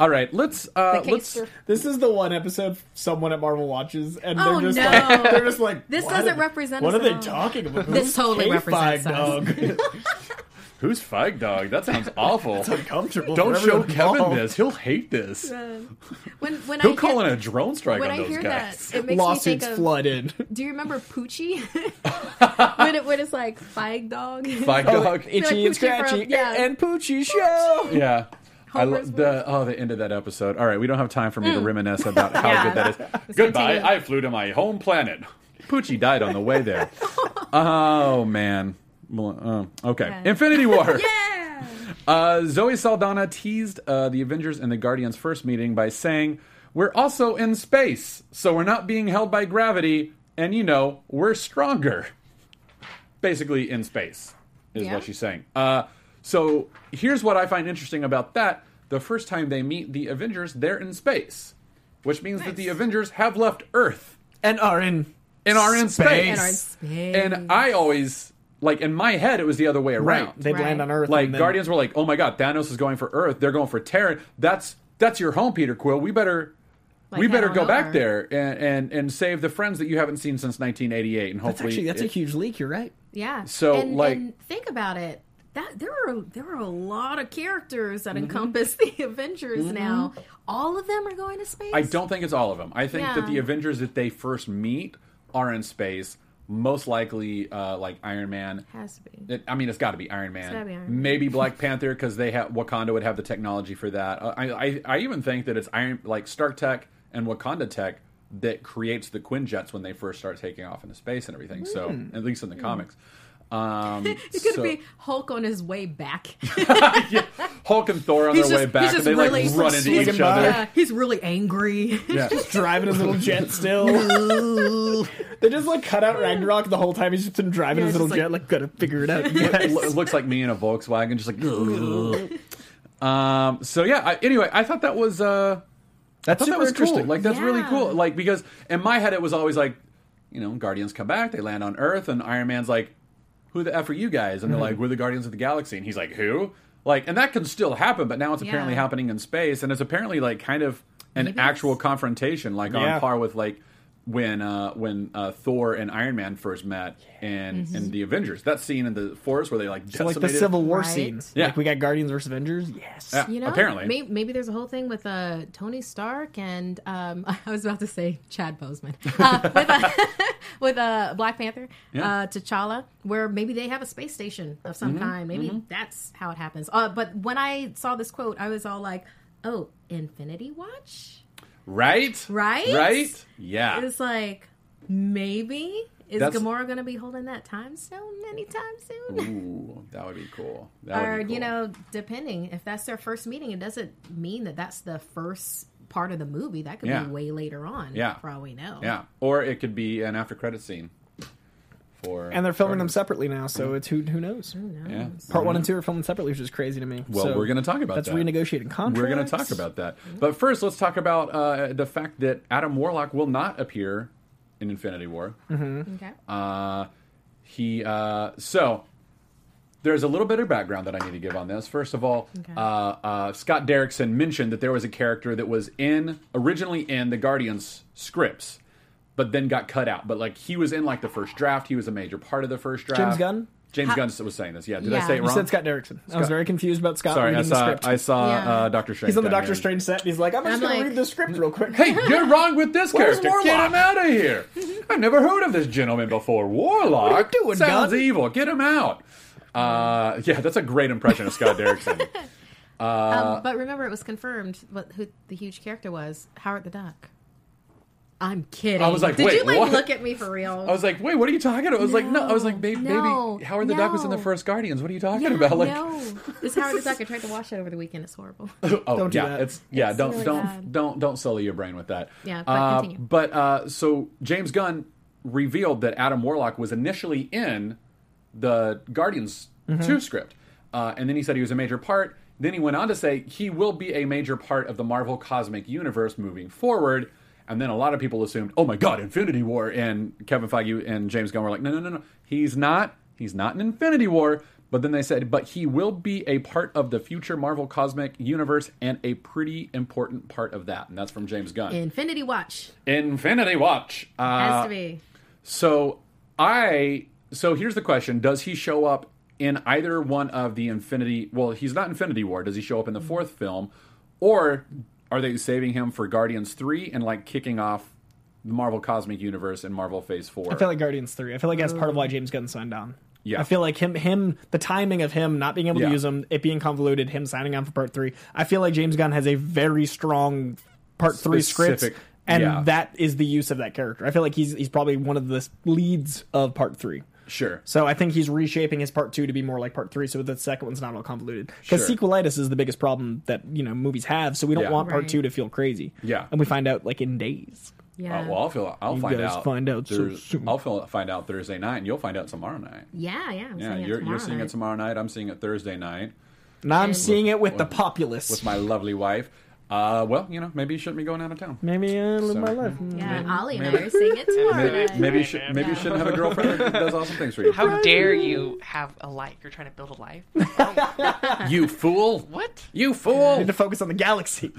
All right, let's uh, let's. Kingster. This is the one episode someone at Marvel watches, and Oh, they're just no. like, they're just like, This doesn't are- represent What us are they all. talking about? This Who's totally K-Fag represents us. [LAUGHS] dog? Who's Feig Dog? That sounds [LAUGHS] awful. it's uncomfortable. Don't show everyone Kevin involved. this. He'll hate this. When when He'll I call hear, in a drone strike when on I those hear guys. that, it makes Lawsuits me think of. flood in. Do you remember Poochie? [LAUGHS] when it when it's like Feig Dog. Feig Oh, Dog. Itchy like and scratchy from- yeah. and Poochie show. Yeah. I lo- the oh the end of that episode. All right, we don't have time for me to reminisce about how Mm. Yeah. good that is. Goodbye. continue. I flew to my home planet. Poochie died on the way there. [LAUGHS] oh man. Well, uh, okay. Okay. Infinity War. [LAUGHS] yeah. [LAUGHS] Uh, Zoe Saldana teased uh, the Avengers and the Guardians' first meeting by saying, "We're also in space, so we're not being held by gravity, and you know we're stronger." Basically, in space is Yeah. what she's saying. Uh, so here's what I find interesting about that: the first time they meet the Avengers, they're in space, which means that the Avengers have left Earth And are in and are in space. And are in space. And I always like in my head, it was the other way around right. They'd Right. land on Earth. like then- Guardians were like, "Oh my god, Thanos is going for Earth. They're going for Terran. That's that's your home, Peter Quill. We better Like, we better on go back over." there and, and and save the friends that you haven't seen since 1988 and That's hopefully actually that's a huge leak. You're right. Yeah. So, and, like- and think about it. That there are there are a lot of characters Mm-hmm. that encompass [LAUGHS] the Avengers now. All of them are going to space. I don't think it's all of them. I think that the Avengers that they first meet are in space. Most likely, uh, like Iron Man. Has to be. It, I mean, it's got to be Iron Man. be Iron Man. Maybe [LAUGHS] Black Panther because they have Wakanda would have the technology for that. Uh, I, I I even think that it's Iron like Stark Tech and Wakanda Tech that creates the Quinjets when they first start taking off into space and everything. So Hmm. at least in the comics, um, [LAUGHS] It's gonna so- be Hulk on his way back. [LAUGHS] yeah, Hulk and Thor on He's their just- way back, he's and they really- like run into each other. yeah, he's really angry. [LAUGHS] Yeah. Just driving his little jet still. they just like cut out Ragnarok the whole time. He's just been driving Yeah, his little just jet. Like, gotta figure it out. It Yes. it looks like me in a Volkswagen, just like. um. So yeah. I, anyway, I thought that was. Uh, That's I thought that super was interesting. cool. Like that's really cool. Like because in my head it was always like, you know, Guardians come back, they land on Earth, and Iron Man's like, "Who the f are you guys?" And they're Mm-hmm. like, "We're the Guardians of the Galaxy," and he's like, "Who?" Like, and that can still happen, but now it's apparently Yeah. happening in space, and it's apparently like kind of an Maybe actual confrontation, like Yeah. on par with like when uh when uh Thor and Iron Man first met and Mm-hmm. in the Avengers. That scene in the forest where they like So like the Civil War Right. scene. Yeah. Like we got Guardians versus Avengers. Yes. Yeah, You know, apparently. maybe, maybe there's a whole thing with uh, Tony Stark and um, [LAUGHS] I was about to say Chad Boseman uh, [LAUGHS] with uh, [LAUGHS] with uh, Black Panther, Yeah. uh, T'Challa, where maybe they have a space station of some kind. Maybe that's how it happens. Uh, but when I saw this quote, I was all like, "Oh, Infinity Watch." Right, Right? right, yeah. It's like maybe is That's- Gamora going to be holding that time stone anytime soon? Ooh, that would be cool. That would or be cool. you know depending if that's their first meeting it doesn't mean that that's the first part of the movie that could Yeah. be way later on Yeah. for all we know Yeah, or it could be an after credit scene. For And they're filming them separately now, so it's who who knows. Yeah. Part one and two are filming separately, which is crazy to me. Well, So we're going to talk about that. that's that. renegotiating contracts. We're going to talk about that. But first, let's talk about uh, the fact that Adam Warlock will not appear in Infinity War. okay Uh, he uh, so there's a little bit of background that I need to give on this. First of all, Okay. uh, uh, Scott Derrickson mentioned that there was a character that was in originally in the Guardians scripts, but then got cut out. But like he was in like the first draft, he was a major part of the first draft. James Gunn? James How- Gunn was saying this. Yeah, did I Yeah. say it You wrong? You said Scott Derrickson. I was very confused about Scott Sorry, I reading the saw script. I saw Yeah. uh, Doctor Strange. He's on the down Doctor here. Strange set. And he's like, I'm just I'm going to read the script real quick. Hey, [LAUGHS] you're wrong with this Where's character. Get Warlock? him out of here. I've never heard of this gentleman before. Warlock. What are you doing, Sounds Gunn? evil. Get him out. Uh, yeah, that's a great impression of Scott Derrickson. [LAUGHS] um, but remember it was confirmed what who the huge character was howard the duck i'm kidding I was like, did wait, you like what? look at me for real I was like, wait, what are you talking about? I was like, no. I was like, baby, No, baby, Howard the Duck was in the first Guardians. What are you talking yeah, about? [LAUGHS] Like, no it's [LAUGHS] howard the duck i tried to watch it over the weekend it's horrible [LAUGHS] oh, Don't do yeah, that. it's yeah. It's don't really don't bad. don't don't sully your brain with that. Yeah, but Uh, continue. but uh, so James Gunn revealed that Adam Warlock was initially in the Guardians Mm-hmm. two script, uh, and then he said he was a major part. Then he went on to say he will be a major part of the Marvel Cosmic Universe moving forward. And then a lot of people assumed, oh my God, Infinity War. And Kevin Feige and James Gunn were like, no, no, no, no. He's not. He's not in Infinity War, But then they said, but he will be a part of the future Marvel Cosmic Universe and a pretty important part of that. And that's from James Gunn. Infinity Watch Infinity Watch. Uh, has to be. So I so here's the question: Does he show up in either one of the Infinity? Well, he's not Infinity War. Does he show up in the fourth film, or are they saving him for Guardians three and like kicking off the Marvel Cosmic Universe and Marvel Phase four? I feel like Guardians three. I feel like that's part of why um, James Gunn signed on. Yeah. I feel like him, him, the timing of him not being able Yeah. to use him, it being convoluted, him signing on for part three. I feel like James Gunn has a very strong part three script, and yeah. that is the use of that character. I feel like he's he's probably one of the leads of part three. Sure. So I think he's reshaping his part two to be more like part three, so the second one's not all convoluted. Because Sure. sequelitis is the biggest problem that you know movies have, so we don't Yeah. want part Right. two to feel crazy. Yeah. and we find out like in days. Yeah. Uh, well, I'll feel. I'll You find guys out. find out so soon. I'll feel, find out Thursday night, and you'll find out tomorrow night. yeah, yeah. I'm Yeah, seeing you're, you're seeing night. it tomorrow night. I'm seeing it Thursday night Now I'm And- seeing it with the populace. with my lovely wife. Uh, well, you know, maybe you shouldn't be going out of town. Maybe I live So- my life. Yeah, Ollie and I are seeing it tomorrow Maybe, maybe you should maybe you shouldn't have a girlfriend that does awesome things for you. How dare you have a life? You're trying to build a life. [LAUGHS] you fool! what? You I fool! need to focus on the galaxy.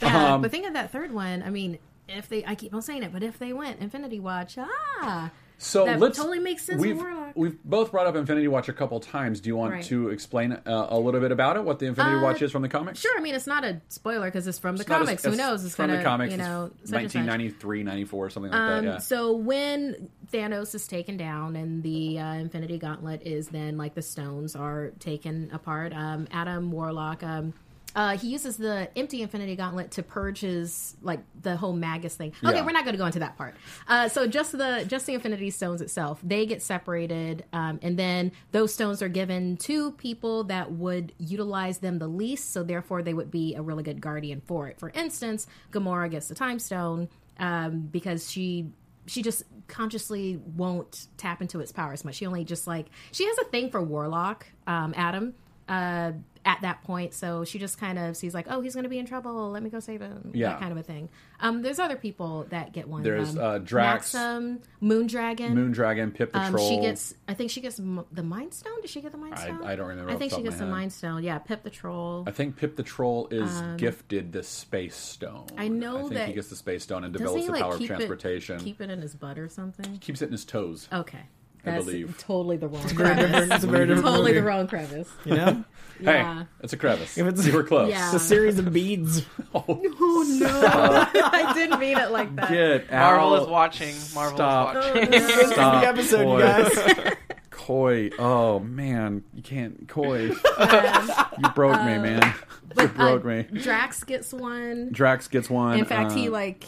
Yeah, Um, but think of that third one. I mean, if they, I keep on saying it, but if they went Infinity Watch, ah, So That let's totally makes sense We've Warlock. we've both brought up Infinity Watch a couple times. Do you want Right. to explain uh, a little bit about it? What the Infinity Uh, Watch is from the comics? sure. I mean, it's not a spoiler because it's from the It's not a- comics. Who knows? It's from gonna, the comics? you know, it's such and such. 1993, 94, something like Um, that. Yeah. So when Thanos is taken down and the uh, Infinity Gauntlet is then like the stones are taken apart, um, Adam Warlock. Um, uh, he uses the empty Infinity Gauntlet to purge his like the whole Magus thing. Okay, Yeah. we're not going to go into that part. Uh, so just the just the Infinity Stones itself, they get separated, um, and then those stones are given to people that would utilize them the least. So therefore, they would be a really good guardian for it. For instance, Gamora gets the Time Stone um, because she she just consciously won't tap into its power as much. She only just like she has a thing for Warlock, um, Adam. Uh, at that point, so she just kind of sees like, oh, he's going to be in trouble. Let me go save him. Yeah. that kind of a thing. Um, there's other people that get one. There's, um, uh, Drax. Maxim, Moondragon. Moondragon, Pip the Um, Troll. she gets. I think she gets m- the Mind Stone. Did she get the Mind Stone? I don't remember I think she gets the. Mind Stone. Yeah, Pip the Troll. I think Pip the Troll is gifted the Space Stone. Um, I know I think that- he gets the Space Stone and develops he the like power of transportation. it keep it in his butt or something? Keeps it in his toes. Okay, I that's believe. totally the wrong. Very crevice. It's a very different totally movie. the wrong crevice. You know, Yeah. Hey, it's a crevice. If it's- you were close. Yeah. it's a series of beads. [LAUGHS] Oh no! [LAUGHS] I didn't mean it like that. Get Marvel out. is watching. Marvel Stop. is watching. This is Stop, the episode, boy. you guys. [LAUGHS] Coy. Oh man, you can't. Coy. you broke me, man. You broke uh, me. Drax gets one. Drax gets one. In fact, he uh, like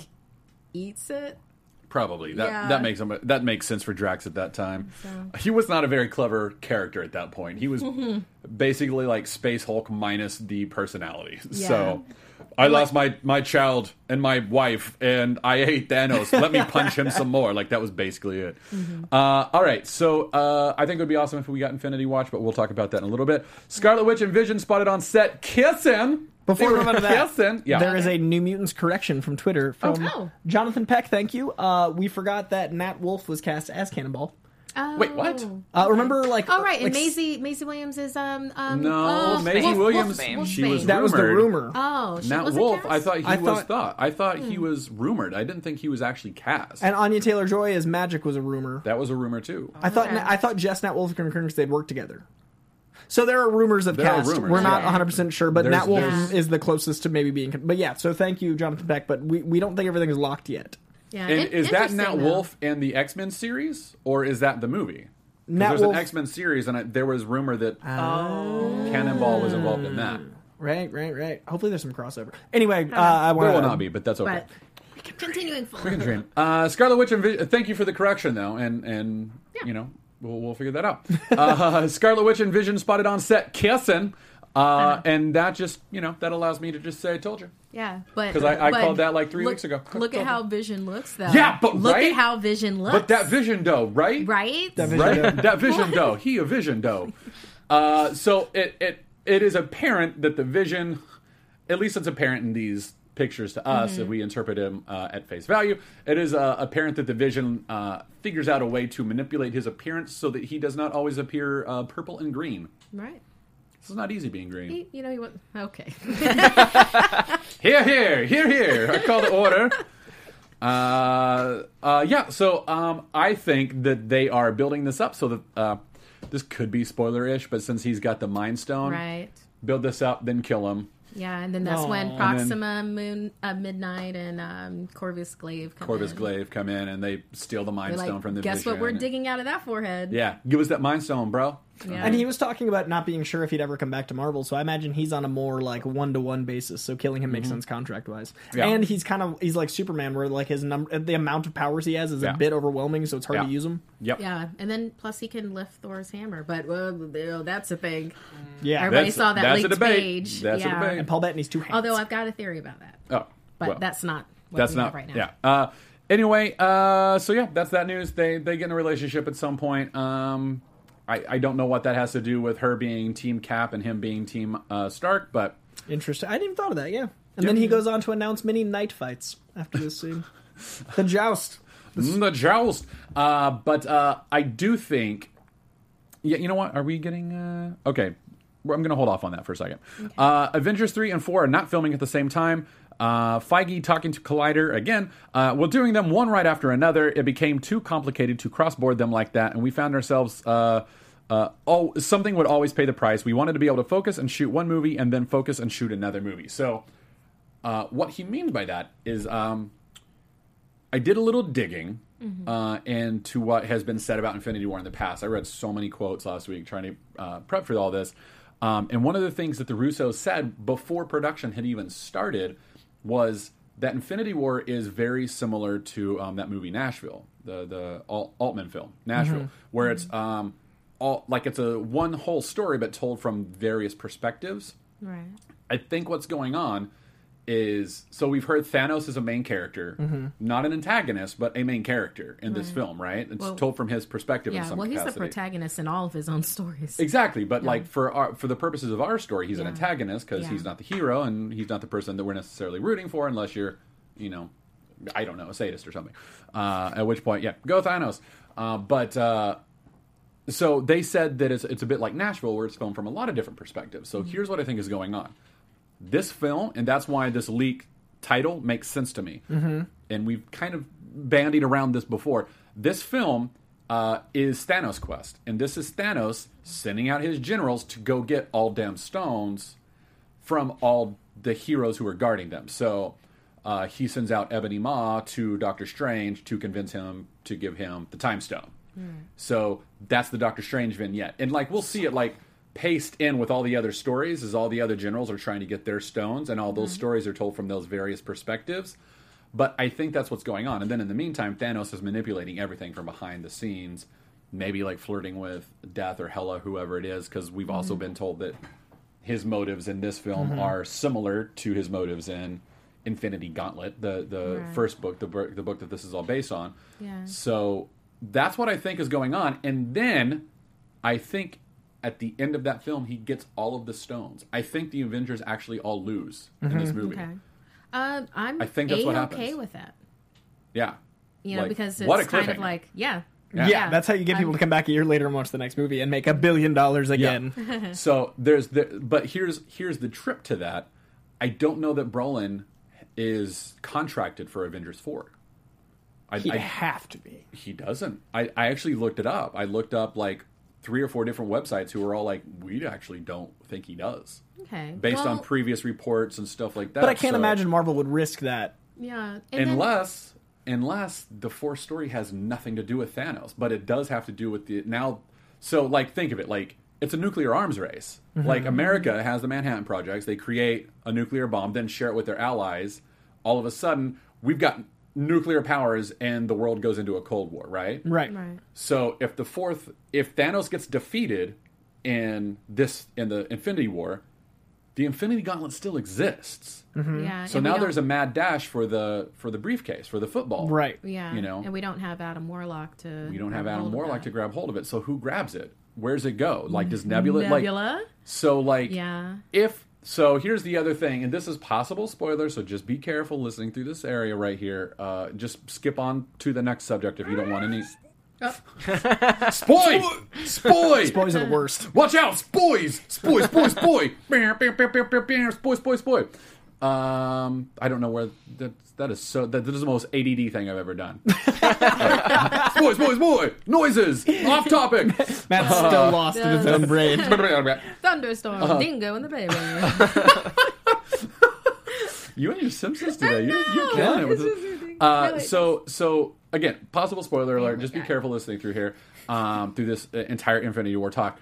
eats it. Probably that Yeah. that makes him that makes sense for Drax at that time. He was not a very clever character at that point. He was [LAUGHS] basically like Space Hulk minus the personality. So I lost my my child and my wife, and I hate Thanos. Let me punch him some more. Like that was basically it. Uh, all right, so uh, I think it would be awesome if we got Infinity Watch, but we'll talk about that in a little bit. Scarlet Witch and Vision spotted on set kissing. Before we were move on to that, kissing. Yeah. there is a New Mutants correction from Twitter from Oh. Jonathan Peck. Thank you. Uh, we forgot that Nat Wolff was cast as Cannonball. Oh. Wait, what? Uh, remember, like, Oh right, and like, Maisie Maisie Williams is um um No, oh, Maisie Wolf- Williams. Wolf- Wolf's she was Bane. That was the rumored. rumor. Oh, she Nat wasn't Wolf, cast? I thought he I was thought- thought. I thought he Hmm. was rumored. I didn't think he was actually cast. and Anya Taylor Joy as Magic was a rumor. that was a rumor too. I thought Okay. I thought Jess Nat Wolff and Kurt they'd work together. So there are rumors of There cast. rumors, We're not yeah. 100 percent sure, but There's- Nat Wolff there's- is the closest to maybe being. But yeah, so thank you, Jonathan Peck. But we, we don't think everything is locked yet. Yeah, And in- is that Nat though. Wolf in the X Men series, or is that the movie? Nat There's Wolf, an X Men series, and I, there was rumor that Oh. Cannonball was involved in that. right, right, right. Hopefully, there's some crossover. Anyway, uh, I There will not be, but that's okay. But continuing We can dream. Uh, Scarlet Witch and Vi- thank you for the correction, though, and and Yeah. you know we'll, we'll figure that out. [LAUGHS] Uh, Scarlet Witch and Vision spotted on set kissing, uh, Uh-huh. and that just you know that allows me to just say I told you. Yeah, but 'Cause I- I but called that, like, three look- weeks ago. [LAUGHS] Look at how. Vision looks, though. Yeah, but look right? at how Vision looks. But that Vision dough, right? right? That Vision right? dough. that Vision dough. He a Vision dough. [LAUGHS] Uh, so it it it is apparent that the Vision, at least it's apparent in these pictures to us Mm-hmm. if we interpret him uh, at face value. It is uh, apparent that the Vision uh, figures out a way to manipulate his appearance so that he does not always appear uh, purple and green. Right. This is not easy being green. He, you know, he was okay. [LAUGHS] Here, here, here, here. I call the order. Uh, uh, yeah. So, um, I think that they are building this up so that uh, this could be spoiler-ish, but since he's got the Mind Stone, right. build this up, then kill him. Yeah, and then that's Aw. when And then- Proxima, Moon, uh, Midnight, and um, Corvus Glaive come Corvus in. Glaive come in and they steal the Mind They're Stone like, from the guess what we're digging out of that forehead? Yeah, give us that Mind Stone, bro. Yeah. And he was talking about not being sure if he'd ever come back to Marvel, so I imagine he's on a more like one to one basis. So killing him makes sense contract wise. Mm-hmm. Yeah. And he's kind of he's like Superman, where like his number, the amount of powers he has is Yeah. a bit overwhelming, so it's hard Yeah. to use them. Yep. Yeah, and then plus he can lift Thor's hammer, but well, that's a thing. Yeah, Everybody saw that that's a leaked debate. page. That's Yeah. a debate. and Paul Bettany's two hands. Although I've got a theory about that, Oh, but well, that's not what that's we not have right now. Yeah. Uh, anyway, uh, so yeah, that's that news. They they get in a relationship at some point. Um, I, I don't know what that has to do with her being Team Cap and him being Team uh, Stark, but Interesting. I didn't even thought of that. Yeah. And then he goes on to announce many night fights after this scene. [LAUGHS] the joust. Mm, the joust. Uh, but uh, I do think. Yeah, you know what? Are we getting? Uh, okay, I'm going to hold off on that for a second. Uh, Avengers three and four are not filming at the same time. Uh, Feige talking to Collider again. Uh, we're doing them one right after another. It became too complicated to cross-board them like that, and we found ourselves. Uh, uh, oh, something would always pay the price. We wanted to be able to focus and shoot one movie, and then focus and shoot another movie. So, uh, what he means by that is, um, I did a little digging uh, to what has been said about Infinity War in the past. I read so many quotes last week trying to uh, prep for all this. Um, and one of the things that the Russos said before production had even started was that Infinity War is very similar to um, that movie Nashville, the the Alt- Altman film Nashville, where it's um, all like it's a one whole story but told from various perspectives. Right. I think what's going on is so we've heard Thanos is a main character, Mm-hmm. not an antagonist, but a main character in this film, right? It's Well- told from his perspective in Yeah. some Well, he's the protagonist in all of his own stories. Exactly, but like for our for the purposes of our story, he's an antagonist because Yeah. he's not the hero and he's not the person that we're necessarily rooting for, unless you're, you know, I don't know, a sadist or something. Uh, at which point, yeah, go Thanos. Uh, but uh, so they said that it's it's a bit like Nashville, where it's filmed from a lot of different perspectives. So here's what I think is going on. This film, and that's why this leak title makes sense to me. Mm-hmm. And we've kind of bandied around this before. This film uh, is Thanos' quest, and this is Thanos sending out his generals to go get all damn stones from all the heroes who are guarding them. So uh, he sends out Ebony Maw to Doctor Strange to convince him to give him the Time Stone. Hmm. So that's the Doctor Strange vignette, and like we'll see it like paced in with all the other stories as all the other generals are trying to get their stones, and all those mm-hmm. stories are told from those various perspectives. But I think that's what's going on. And then in the meantime, Thanos is manipulating everything from behind the scenes, maybe like flirting with Death or Hela, whoever it is, because we've also mm-hmm. been told that his motives in this film mm-hmm. are similar to his motives in Infinity Gauntlet, the the Right. first book, the book, the book that this is all based on. Yeah. So that's what I think is going on. And then I think at the end of that film, he gets all of the stones. I think the Avengers actually all lose in this movie. Okay. Um, I'm I think that's what okay happens. with that. Yeah. You know, Like, because what a it's kind of like, yeah, Yeah, that's how you get people to come back a year later and watch the next movie and make a billion dollars again. [LAUGHS] so there's the but here's here's the trip to that. I don't know that Brolin is contracted for Avengers four. I, He'd I- have to be. he doesn't. I, I actually looked it up. I looked up like three or four different websites who were all like, we actually don't think he does, okay. based on previous reports and stuff like that. But I can't So- imagine Marvel would risk that. yeah, and then- unless unless the fourth story has nothing to do with Thanos, but it does have to do with the now. So like, think of it like it's a nuclear arms race. Mm-hmm. Like America has the Manhattan Projects. They create a nuclear bomb, then share it with their allies. All of a sudden, we've got nuclear powers, and the world goes into a cold war. Right. Right. right. So if the fourth, if Thanos gets defeated in this in the Infinity War, the Infinity Gauntlet still exists. Mm-hmm. Yeah. So now there's a mad dash for the for the briefcase for the football. Right. yeah, you know. and we don't have Adam Warlock to. We don't have Adam Warlock to grab hold of it. So who grabs it? Where's it go? Like does Nebula, like Nebula. so like Yeah. if So here's the other thing, and this is possible spoiler, so just be careful listening through this area right here. Uh, just skip on to the next subject if you don't want any. Spoy! Spoy! Boys are the worst. Watch out! Spoys! Spoy, spoy, spoy! Spoy, spoy, spoy. Um, I don't know where that that is so that, that is the most ADD thing I've ever done. Boys, boys, spoy! Noises! Off topic! [LAUGHS] Matt's still lost in his own brain. [LAUGHS] Thunderstorm, Uh-huh. Dingo, and the baby. [LAUGHS] You and your Simpsons today. You're, know. you're killing it with this. Uh, so, so again, possible spoiler alert. my Just be God. careful listening through here, um, through this uh, entire Infinity War talk.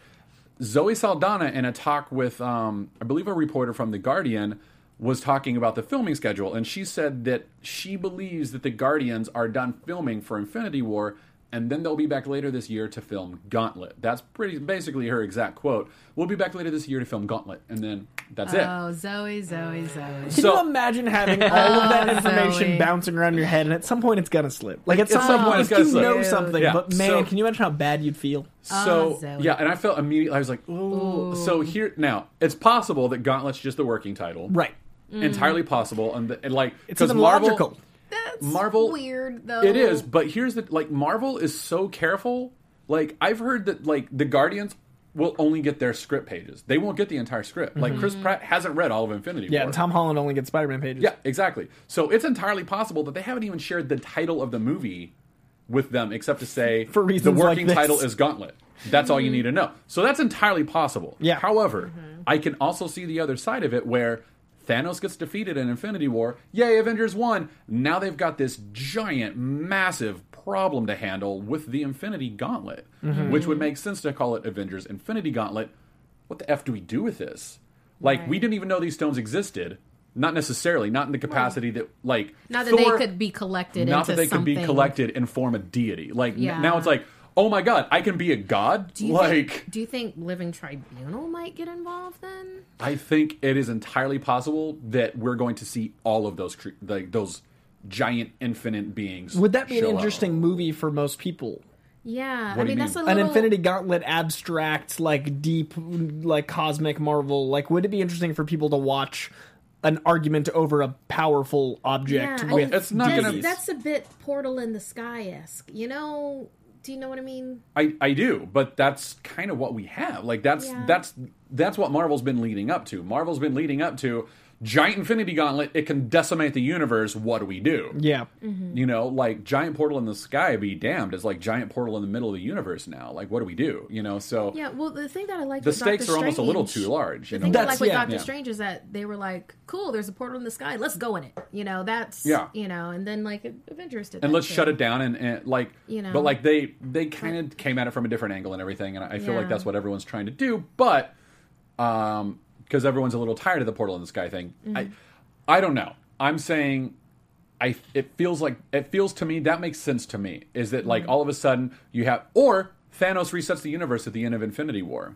Zoe Saldana, in a talk with, um, I believe, a reporter from The Guardian, was talking about the filming schedule, and she said that she believes that the Guardians are done filming for Infinity War, and then they'll be back later this year to film Gauntlet. That's pretty basically her exact quote. We'll be back later this year to film Gauntlet, and then that's it. Oh, Zoe, Zoe, Zoe. Can So- you imagine having all of that [LAUGHS] Oh, information Zoe. bouncing around your head, and at some point it's gonna slip? Like at some, some point it's if gonna you slip. know Dude. something, Yeah, but man, so- can you imagine how bad you'd feel? Oh, so Oh, Zoe. yeah, and I felt immediately. I was like, "Ooh." So here now, it's possible that Gauntlet's just the working title, Right. Mm-hmm. Entirely possible, and, the, and like It's because even Marvel, logical. That's Marvel- weird though. it is. But here's the like Marvel is so careful. Like I've heard that like the Guardians will only get their script pages. They won't get the entire script. Like mm-hmm. Chris Pratt hasn't read all of Infinity Yeah, War. and Tom Holland only gets Spider-Man pages. Yeah, exactly. So it's entirely possible that they haven't even shared the title of the movie with them, except to say [LAUGHS] For the reasons like working this. title is Gauntlet. That's all you mm-hmm. need to know. So that's entirely possible. Yeah. However, I can also see the other side of it where Thanos gets defeated in Infinity War. Yay, Avengers won. Now they've got this giant, massive problem to handle with the Infinity Gauntlet, mm-hmm. which would make sense to call it Avengers Infinity Gauntlet. What the F do we do with this? Like, we didn't even know these stones existed. Not necessarily, not in the capacity that, like, Not that Thor- they could be collected. not into that they could be collected and form a deity. Like n- now, it's like, oh my god, I can be a god. Do you like think, do you think Living Tribunal might get involved then? I think it is entirely possible that we're going to see all of those like those giant infinite beings. Would that be an show up. interesting movie for most people? Yeah, What I do you mean that's a mean? An Infinity Gauntlet abstract, like deep, like cosmic Marvel. Like, would it be interesting for people to watch an argument over a powerful object Yeah, I mean, It's not that's, gonna- That's a bit Portal in the Sky esque. You know? Do you know what I mean? I, I do, but that's kind of what we have. Like that's Yeah. that's that's what Marvel's been leading up to. Marvel's been leading up to giant Infinity Gauntlet. It can decimate the universe. What do we do? yeah, You know, like giant portal in the sky. Be damned. It's like giant portal in the middle of the universe now. Like what do we do? You know, so Yeah. Well, the thing that I like the with stakes Doctor are almost a little too large. You The know, thing I That's- like with yeah. Doctor Yeah. Strange is that they were like, "Cool, there's a portal in the sky. Let's go in it." You know, that's Yeah. You know, and then like Avengers did. and let's too. shut it down and, and like You know. but like they they kind of came at it from a different angle and everything and i feel like that's what everyone's trying to do but um because everyone's a little tired of the portal in the sky thing Mm-hmm. i i don't know i'm saying i it feels like it feels to me that makes sense to me is that Mm-hmm. like all of a sudden you have or thanos resets the universe at the end of infinity war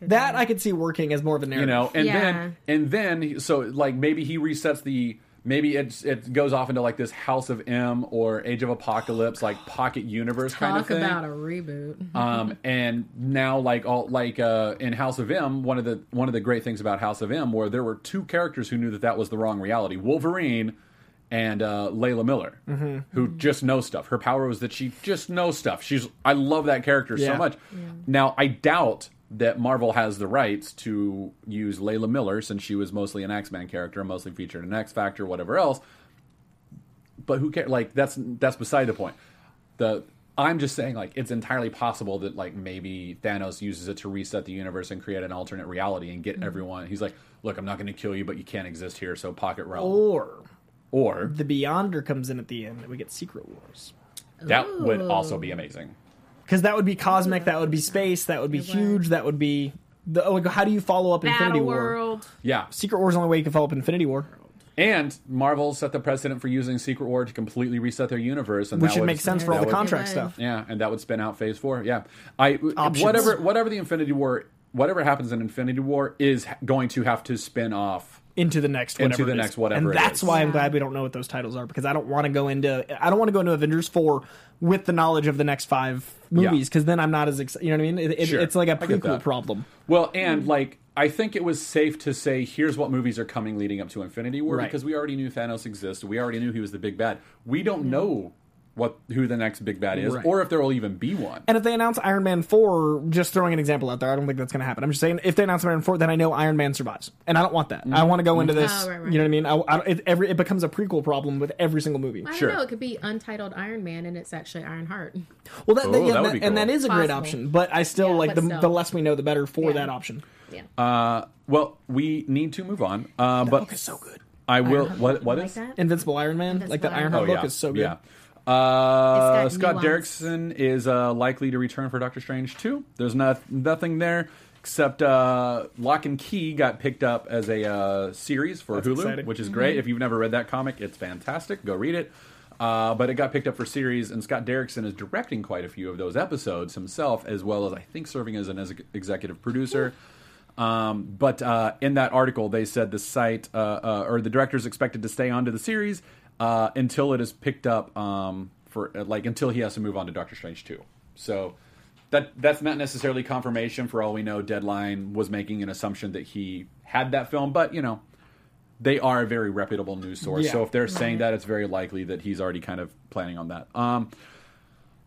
that I could see working as more of a narrative. you know and Yeah. then and then so like maybe he resets the maybe it's it goes off into like this house of m or age of apocalypse like pocket universe kind of Talk thing about a reboot. [LAUGHS] um and now like all like uh in house of m one of the one of the great things about house of m where there were two characters who knew that that was the wrong reality wolverine and uh, Layla Miller, Mm-hmm. who just knows stuff. Her power was that she just knows stuff. She's I love that character so Yeah. much. Now I doubt that Marvel has the rights to use Layla Miller since she was mostly an X Men character, mostly featured in X Factor, whatever else. But who cares? Like that's that's beside the point. The I'm just saying like it's entirely possible that like maybe Thanos uses it to reset the universe and create an alternate reality and get hmm. everyone. He's like, look, I'm not going to kill you, but you can't exist here, so pocket realm. Or Or the Beyonder comes in at the end, and we get Secret Wars. that would also be amazing. Because that would be cosmic, that would be space, that would be would. huge, that would be. The, oh, how do you follow up Infinity Battle War? World. Yeah, Secret War is the only way you can follow up Infinity War, and Marvel set the precedent for using Secret War to completely reset their universe, and which that should would- make sense for all that the would- contract Right. stuff. Yeah, and that would spin out Phase Four. Yeah, I Options. whatever whatever the Infinity War, whatever happens in Infinity War is ha- going to have to spin off into the next Into whatever the it is. next whatever and it that's is. why I'm glad we don't know what those titles are because I don't want to go into I don't want to go into Avengers four with the knowledge of the next five movies because then I'm not as excited. You know what I mean? It, it- Sure. It's like a get prequel problem. Well, and like I think it was safe to say here's what movies are coming leading up to Infinity War Right. because we already knew Thanos existed. We already knew he was the big bad. We don't know what who the next big bad is Right. or if there will even be one. And if they announce Iron Man 4, just throwing an example out there, I don't think that's going to happen. I'm just saying, if they announce Iron Man 4, then I know Iron Man survives. And I don't want that. Mm-hmm. I want to go into this, Oh, right, right. you know what I mean? I, I, it, every, it becomes a prequel problem with every single movie. I don't Sure. know. It could be untitled Iron Man, and it's actually Ironheart. Well, that, Oh, that- yeah, that would that- be and that is a great option. But I still, Yeah, like, the, still. the less we know, the better for Yeah. that option. Yeah. Uh, well, we need to move on. Uh, but book is so good. I will. Ironheart. what what like is? Invincible Iron Man, like Invincible that Iron Ironheart Man. book is so good. Yeah. Uh, It's Scott nuance. Derrickson is uh, likely to return for Doctor Strange 2. There's not, nothing there except uh, Locke and Key got picked up as a uh, series for That's Hulu, exciting. which is Mm-hmm. great. If you've never read that comic, it's fantastic. Go read it. Uh, but it got picked up for series, and Scott Derrickson is directing quite a few of those episodes himself, as well as I think serving as an ex- executive producer. Um, but uh, in that article, they said the site uh, uh, or the director is expected to stay on to the series uh, until it is picked up um, for uh, like until he has to move on to Doctor Strange two. So that that's not necessarily confirmation. For all we know, Deadline was making an assumption that he had that film, but you know they are a very reputable news source. Yeah. So if they're saying that, it's very likely that he's already kind of planning on that. Um,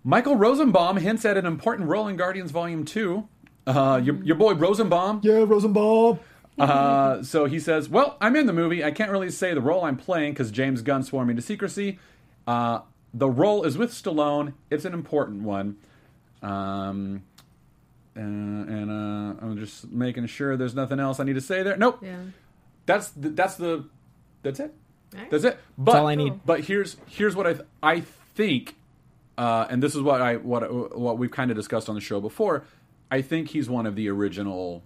Michael Rosenbaum hints at an important role in Guardians Volume Two. Uh, your, your boy Rosenbaum. Yeah, Rosenbaum. Uh, so he says, "Well, I'm in the movie. I can't really say the role I'm playing because James Gunn swore me to secrecy. Uh, the role is with Stallone. It's an important one. Um, uh, and uh, I'm just making sure there's nothing else I need to say there. Nope. Yeah. That's the, that's the that's it. Alright. That's it. But all I need. But here's here's what I th- I think, uh, and this is what I what what we've kind of discussed on the show before. I think he's one of the original,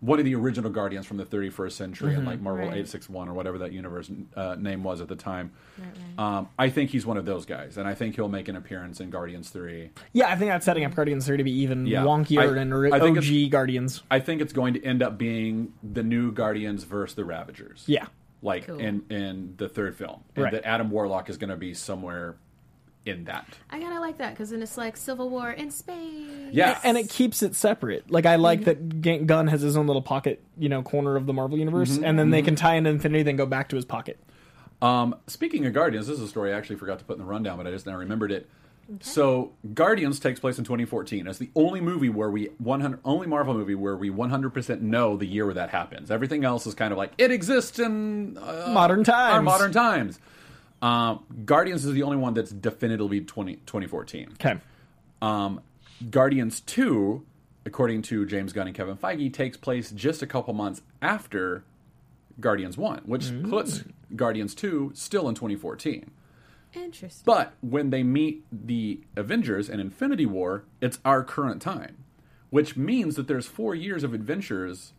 one of the original Guardians from the 31st century, and like Marvel Right. 861 or whatever that universe uh, name was at the time. Right, right. Um, I think he's one of those guys, and I think he'll make an appearance in Guardians Three. Yeah, I think that's setting up Guardians 3 to be even Yeah. wonkier I- and ri- I think OG Guardians. I think it's going to end up being the new Guardians versus the Ravagers. Yeah. like Cool. in in the third film, and Right. that Adam Warlock is going to be somewhere in that. I kind of like that because then it's like Civil War in space. Yeah, And it keeps it separate. Like I like that Ga- Gunn has his own little pocket, you know, corner of the Marvel universe, Mm-hmm. and then they can tie into Infinity, then go back to his pocket. Um, speaking of Guardians, this is a story I actually forgot to put in the rundown, but I just now remembered it. So, Guardians takes place in 2014. It's the only movie where we 100 only Marvel movie where we 100% know the year where that happens. Everything else is kind of like it exists in uh, Modern times. Our modern times. Um, Guardians is the only one that's definitively 20, 2014. Okay. Um, Guardians 2, according to James Gunn and Kevin Feige, takes place just a couple months after Guardians 1, which Mm. puts Guardians 2 still in 2014. Interesting. But when they meet the Avengers in Infinity War, it's our current time, which means that there's four years of adventures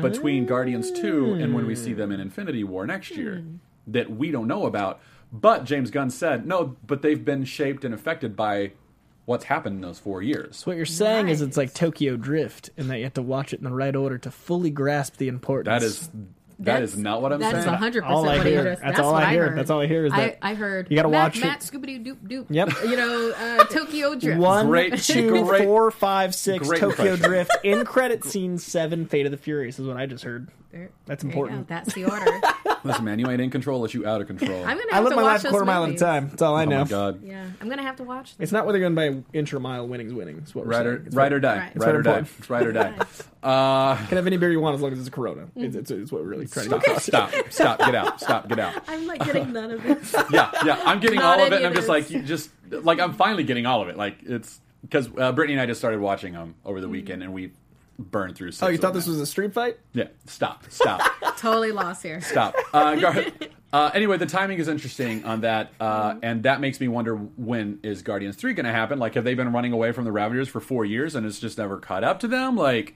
between Guardians 2 and when we see them in Infinity War next year that we don't know about. But James Gunn said, no, but they've been shaped and affected by what's happened in those four years. So what you're saying is it's like Tokyo Drift, and that you have to watch it in the right order to fully grasp the importance. That is that is not what I'm saying. that's saying. hundred All percent I what he hear. just. That's That's, all what I hear. heard. That's all I hear is that I, I heard. you gotta Matt, watch Matt it. Scooby Doo Doop. Yep. [LAUGHS] You know, uh, [LAUGHS] Tokyo Drift. One, Great- two, great- four, five, six. Tokyo impression. Drift in [LAUGHS] credit scene seven. Fate of the Furious is what I just heard. There- That's there important. That's the order. [LAUGHS] Listen, man, you ain't in control unless you out of control. I'm gonna I have live to my watch life a those quarter mile at a movies. time. That's all I oh know. my god. Yeah, I'm gonna have to watch. Them. It's not whether you're going to by inch or mile. Winning's winning. Is what we're Ride or, saying. It's ride or die. Right. Ride or die. very It's ride or die. [LAUGHS] Uh, Can have any beer you want as long as it's a Corona. It's, it's, it's what we're really trying to stop, get stop, stop, get out, stop, get out. I'm like getting none of this. [LAUGHS] Yeah, yeah, I'm getting Not all of it, any and I'm of just this. like, you just like I'm finally getting all of it. Like it's because uh, Brittany and I just started watching them over the weekend, and we burned through. Six Oh, you thought this now. was a street fight? Yeah, stop, stop, [LAUGHS] totally lost here. stop. Uh, Gar- [LAUGHS] uh, anyway, the timing is interesting on that, uh, and that makes me wonder when is Guardians three going to happen? Like, have they been running away from the Ravagers for four years, and it's just never caught up to them? Like,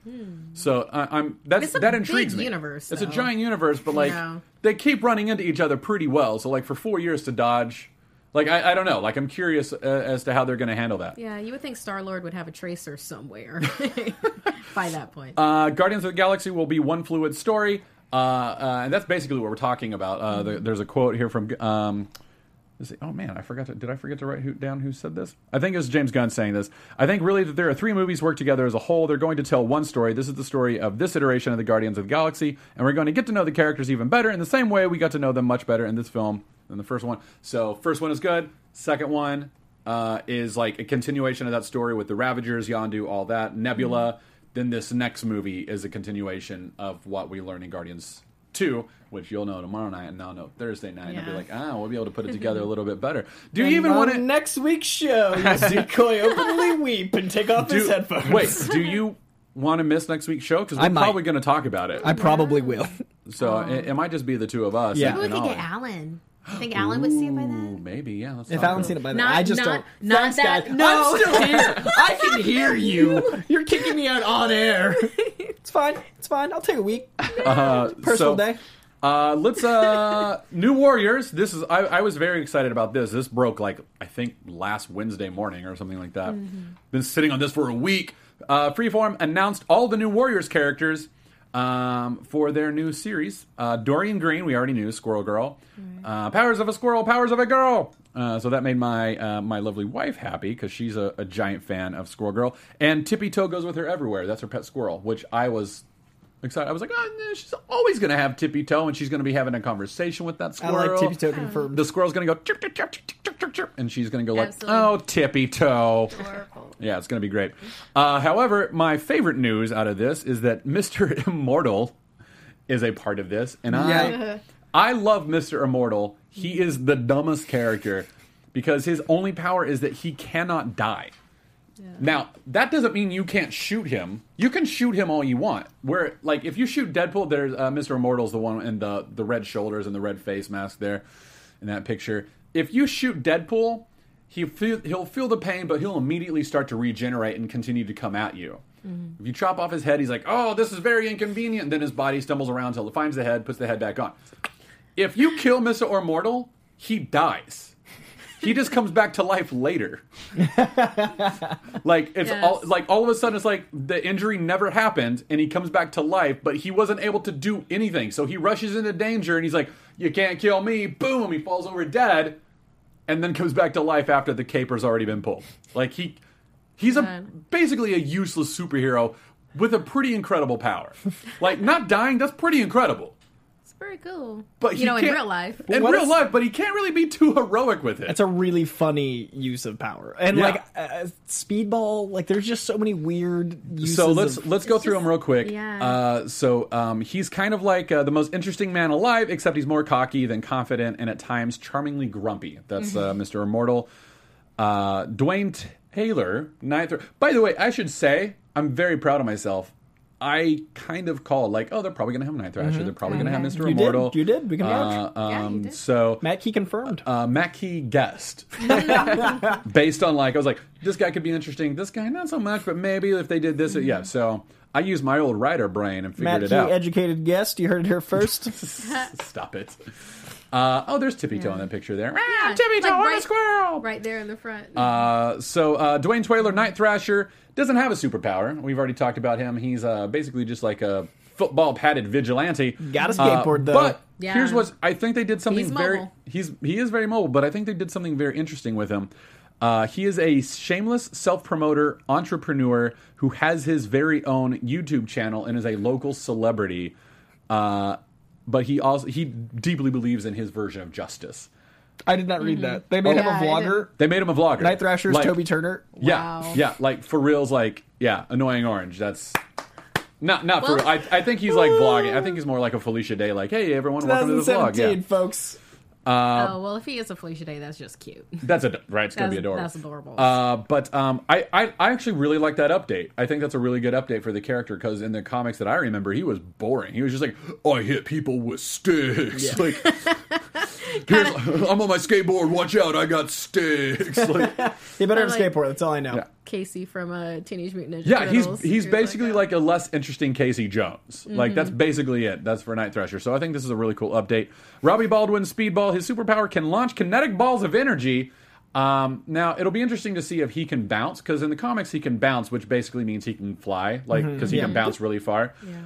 so I, I'm that's It's a that big intrigues me. universe, It's a giant universe, but like Yeah. they keep running into each other pretty well. So like for four years to dodge. Like I, I don't know. Like I'm curious uh, as to how they're going to handle that. Yeah, you would think Star Lord would have a tracer somewhere [LAUGHS] by that point. Uh, Guardians of the Galaxy will be one fluid story. Uh, uh, and that's basically what we're talking about. Uh, there, there's a quote here from. Um, is it- oh man, I forgot to. Did I forget to write who, down who said this? I think it was James Gunn saying this. I think really that there are three movies work together as a whole. They're going to tell one story. This is the story of this iteration of the Guardians of the Galaxy, and we're going to get to know the characters even better in the same way we got to know them much better in this film than the first one. So first one is good. Second one uh, is like a continuation of that story with the Ravagers, Yondu, all that, Nebula. Then this next movie is a continuation of what we learn in Guardians 2, which you'll know tomorrow night and I'll know Thursday night. And I'll be like, ah, we'll be able to put it [LAUGHS] together a little bit better. Do you And even want to. next week's show? You [LAUGHS] see Coy openly weep and take off his headphones. wait, do you want to miss next week's show? Because I we're might. probably going to talk about it. I probably will. so it, it might just be the two of us. Yeah. and- Maybe we could get Alan. You think Alan would see it by then? maybe, yeah. Let's If talk Alan's seen it by then, Not- I just not- don't. not Thanks, that- guys. no. I'm still here. [LAUGHS] I can hear you. You're kicking me out on air. [LAUGHS] It's fine. It's fine. I'll take a week. Uh, Personal so, day. Uh, let's uh, [LAUGHS] New Warriors. This is I, I was very excited about this. This broke like I think last Wednesday morning or something like that. Been sitting on this for a week. Uh, Freeform announced all the new Warriors characters um, for their new series. Uh, Doreen Green, we already knew, Squirrel Girl. Uh, powers of a squirrel, powers of a girl. Uh, so that made my uh, my lovely wife happy because she's a, a giant fan of Squirrel Girl. And Tippy Toe goes with her everywhere. That's her pet squirrel, which I was excited. I was like, oh, she's always going to have Tippy Toe, and she's going to be having a conversation with that I squirrel. like Tippy Toe confirmed. The squirrel's going to go chirp, chirp, chirp, chirp, chirp, chirp, chirp, and she's going to go like, Absolutely. oh, Tippy Toe. Yeah, it's going to be great. Uh, however, my favorite news out of this is that Mr. [LAUGHS] Immortal is a part of this, and I Yeah. [LAUGHS] I love Mr. Immortal. He is the dumbest character because his only power is that he cannot die. Now, that doesn't mean you can't shoot him. You can shoot him all you want. Where, like, if you shoot Deadpool, there's uh, Mr. Immortal's the one in the the red shoulders and the red face mask there in that picture. If you shoot Deadpool, he feel, he'll feel the pain, but he'll immediately start to regenerate and continue to come at you. If you chop off his head, he's like, "Oh, this is very inconvenient." And then his body stumbles around until it finds the head, puts the head back on. If you kill Mr. Immortal, he dies. He just comes back to life later. like it's Yes. all like all of a sudden it's like the injury never happened and he comes back to life, but he wasn't able to do anything. So he rushes into danger and he's like, "You can't kill me!" Boom! He falls over dead, and then comes back to life after the caper's already been pulled. Like he, he's a basically a useless superhero with a pretty incredible power. like not dying, that's pretty incredible. It's very cool. But you know, in real life. in what real is- life, but he can't really be too heroic with it. It's a really funny use of power, and Yeah. like uh, speedball. Like there's just so many weird uses. so let's of, let's go through just- them real quick. yeah. Uh, so um, he's kind of like uh, the most interesting man alive, except he's more cocky than confident, and at times charmingly grumpy. That's uh, Mr. Immortal. Uh, Dwayne Taylor, ninth. By the way, I should say I'm very proud of myself. I kind of called like, oh, they're probably going to have Night Thrasher. They're probably going to have Mr. You did. Immortal. You did. We can vouch. Uh, Yeah, you um, did. So Matt Key confirmed. uh, Mackie guessed [LAUGHS] based on like I was like this guy could be interesting this guy not so much but maybe if they did this yeah so I used my old writer brain and figured Matt it Key, out educated guest. You heard it here first. [LAUGHS] stop it uh, oh there's Tippy Toe in that picture there ah, Yeah, Tippy Toe like on a right- squirrel Right there in the front. uh, so uh, Dwayne Twaler, Night Thrasher, doesn't have a superpower. We've already talked about him. He's uh, basically just like a football padded vigilante. Got a skateboard, Uh, though. But Yeah. here's what I think they did something He's very. mobile. He's he is very mobile, but I think they did something very interesting with him. Uh, he is a shameless self promoter entrepreneur who has his very own YouTube channel and is a local celebrity. Uh, but he also he deeply believes in his version of justice. I did not read mm-hmm. that. They made oh, him Yeah, a I vlogger. They made him a vlogger. Night Thrasher's Like- Toby Turner. yeah, Wow. yeah, like for reals, like yeah, annoying orange. That's not not for. Well- real. I I think he's like vlogging. I think he's more like a Felicia Day. Like, hey everyone, welcome to the vlog. 2017, Yeah, folks. Oh well, if he is a Felicia Day, that's just cute. [LAUGHS] that's a right. It's gonna be adorable. that's adorable. Uh, but um, I, I I actually really like that update. I think that's a really good update for the character because in the comics that I remember, he was boring. He was just like, I hit people with sticks. Like, [LAUGHS] [LAUGHS] here's, I'm on my skateboard. Watch out, I got sticks. Like, He better have a like- skateboard. That's all I know. Yeah. Casey from uh, Teenage Mutant Ninja Yeah, he's Turtles. he's He was basically like a less interesting Casey Jones. Like that's Mm-hmm. basically it. That's for Night Thrasher. So I think this is a really cool update. Robbie Baldwin Speedball. His superpower can launch kinetic balls of energy. Um, now it'll be interesting to see if he can bounce because in the comics he can bounce, which basically means he can fly, like because he Yeah. can bounce really far. Yeah.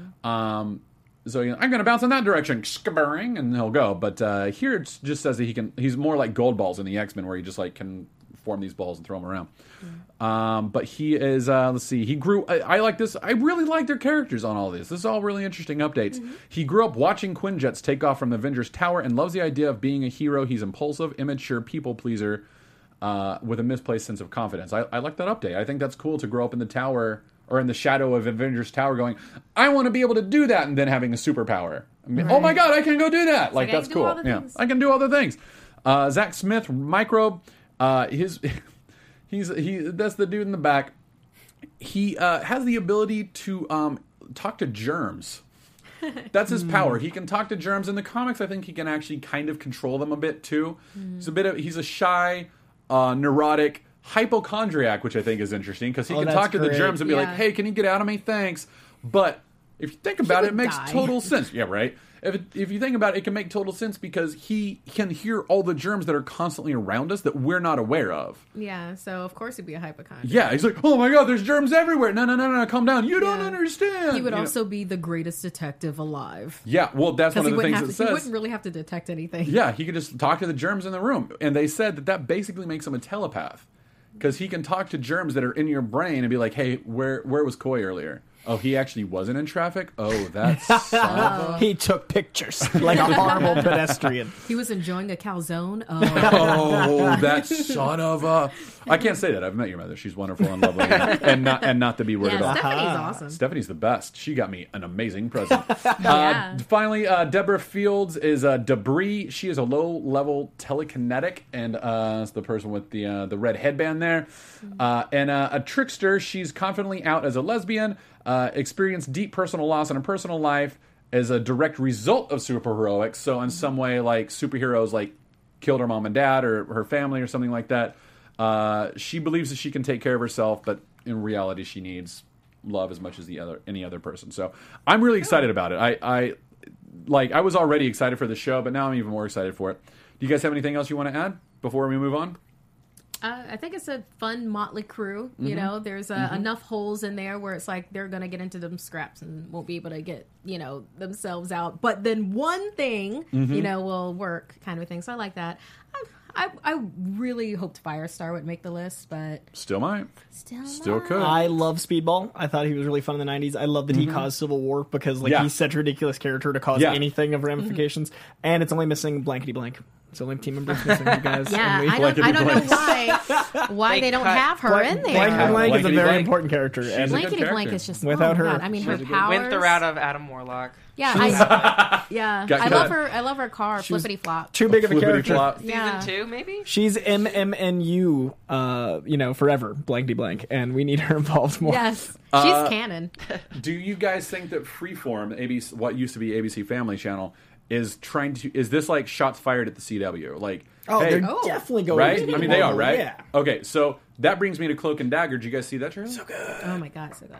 Um, so you know, I'm going to bounce in that direction, skabering, and he'll go. But uh, here it just says that he can. He's more like gold balls in the X Men, where he just like can form these balls and throw them around. Um, but he is. Uh, let's see. He grew. I, I like this. I really like their characters on all this. This is all really interesting updates. He grew up watching Quinjets take off from the Avengers Tower and loves the idea of being a hero. He's impulsive, immature, people pleaser. Uh, with a misplaced sense of confidence. I, I like that update. I think that's cool to grow up in the tower or in the shadow of Avengers Tower going, I want to be able to do that, and then having a superpower. I mean, Oh my god, I can go do that! Like, can that's cool. Yeah, things. I can do all the things. Uh, Zach Smith, Microbe, uh, his [LAUGHS] he's he that's the dude in the back. He uh, has the ability to um, talk to germs. [LAUGHS] That's his power. He can talk to germs in the comics. I think he can actually kind of control them a bit too. He's a bit of he's a shy, uh, neurotic hypochondriac, which I think is interesting because he Oh, can talk to the germs and be like, "Hey, can you get out of me? Thanks." But if you think about it, it makes die. total sense. [LAUGHS] Yeah, right. If it, if you think about it, it can make total sense because he can hear all the germs that are constantly around us that we're not aware of. Yeah, so of course he'd be a hypochondriac. Yeah, he's like, "Oh my god, there's germs everywhere." No, no, no, no, calm down. You don't understand. He would You know? also be the greatest detective alive. Yeah, well, that's one of the things it to, says. he wouldn't really have to detect anything. Yeah, he could just talk to the germs in the room. And they said that that basically makes him a telepath because he can talk to germs that are in your brain and be like, "Hey, where where was Coy earlier? Oh, he actually wasn't in traffic. Oh, [LAUGHS] that's son of a- He took pictures like a [LAUGHS] horrible pedestrian. He was enjoying a calzone. [LAUGHS] Oh, oh, that son of a. I can't say that. I've met your mother. She's wonderful and lovely, and, and not and not to be worded yeah, off. Stephanie's awesome. Stephanie's the best. She got me an amazing present. Yeah. uh, finally, uh, Deborah Fields is uh, Debrii. She is a low-level telekinetic, and uh, it's the person with the uh, the red headband there. Uh, and uh, a trickster. She's confidently out as a lesbian. Uh, experienced deep personal loss in her personal life as a direct result of superheroics. So, in some way, like superheroes, like killed her mom and dad or her family or something like that. Uh, she believes that she can take care of herself, but in reality, she needs love as much as the other any other person. So I'm really excited about it. I, I like I was already excited for the show, but now I'm even more excited for it. Do you guys have anything else you want to add before we move on? Uh, I think it's a fun motley crew. You Mm-hmm. know, there's uh, enough holes in there where it's like they're gonna get into them scraps and won't be able to get you know themselves out. But then one thing Mm-hmm. you know will work, kind of thing. So I like that. I, I, I really hoped Firestar would make the list, but Still might. still, Still not. could. I love Speedball. I thought he was really fun in the '90s. I love that he caused Civil War because like Mm-hmm. Yeah. he's such a ridiculous character to cause Yeah. anything of ramifications. And it's only missing blankety blank. It's the only team members missing, you [LAUGHS] guys. Yeah, I don't, I don't know why why They they don't cut- have her Blank- in there. Blankety blank is a very blank. important character. and a good Blankety blank is just Without oh her, God. I mean, her she's a good- powers. Went the route of Adam Warlock. Yeah, I, [LAUGHS] yeah. Got I cut. love her. I love her car, She flippity flop. too big of a Flippity character. flop. Season Yeah. two, maybe. She's MMNU, uh, you know, forever, blankety blank, and we need her [LAUGHS] involved more. Yes, she's Uh, canon. Do you guys think that Freeform, ABC, what used to be ABC Family Channel, is trying to? Is this like shots fired at the CW? Like, Oh, hey, they're Oh. definitely going. right? I mean, they are, right? Yeah. Okay, so that brings me to Cloak and Dagger. Did you guys see that trailer? So good. Oh my god, so good.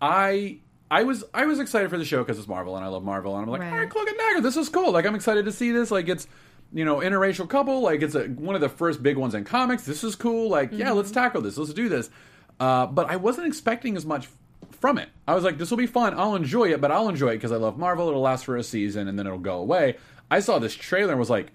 I I was I was excited for the show because it's Marvel and I love Marvel and I'm like, Right. all right, Cloak and Dagger, this is cool. Like I'm excited to see this. Like it's you know interracial couple. Like it's a, one of the first big ones in comics. This is cool. Like yeah, let's tackle this. Let's do this. Uh, but I wasn't expecting as much from it. I was like, this will be fun. I'll enjoy it, but I'll enjoy it because I love Marvel. It'll last for a season and then it'll go away. I saw this trailer and was like,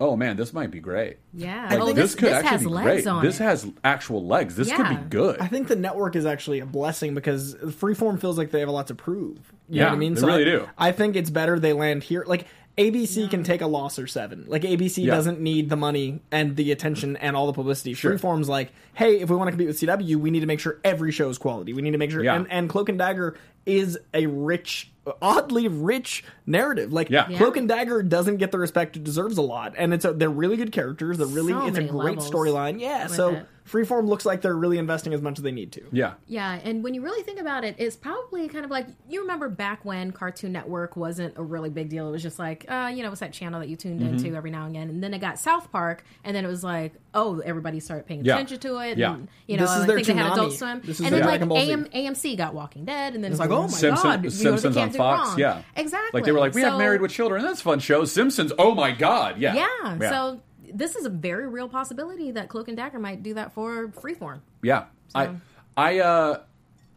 oh man, this might be great. Yeah. Like, oh, this, this, could this actually has be legs great. on This it. has actual legs. This could be good. I think the network is actually a blessing because Freeform feels like they have a lot to prove. You Yeah, know what I mean? they really I, do. I think it's better they land here. Like ABC can take a loss or seven. Like ABC Yeah. doesn't need the money and the attention and all the publicity. Sure. Freeform's like, hey, if we want to compete with CW, we need to make sure every show is quality. We need to make sure. Yeah. And, and Cloak and Dagger is a rich, oddly rich narrative. Like Yeah. Cloak and Dagger doesn't get the respect it deserves a lot, and it's a, they're really good characters. They're really So it's a great storyline. Yeah, so it. Freeform looks like they're really investing as much as they need to. yeah. Yeah, and when you really think about it, it's probably kind of like you remember back when Cartoon Network wasn't a really big deal. It was just like, uh, you know, it's that channel that you tuned Mm-hmm. into every now and again, and then it got South Park, and then it was like, oh, everybody started paying Yeah. attention to it. Yeah. And, you know, This is I their think they had Adult Swim, This is and their then like Dragon Ball Z. AM, AMC got Walking Dead, and then it's like, like, oh my Simpson- god, you know, they Simpsons on can't do Fox, wrong. yeah, exactly. Like they were like, we have Married with Children. That's a fun show. Simpsons. Oh my god, yeah, Yeah, so this is a very real possibility that Cloak and Dagger might do that for Freeform. yeah. I, I, uh,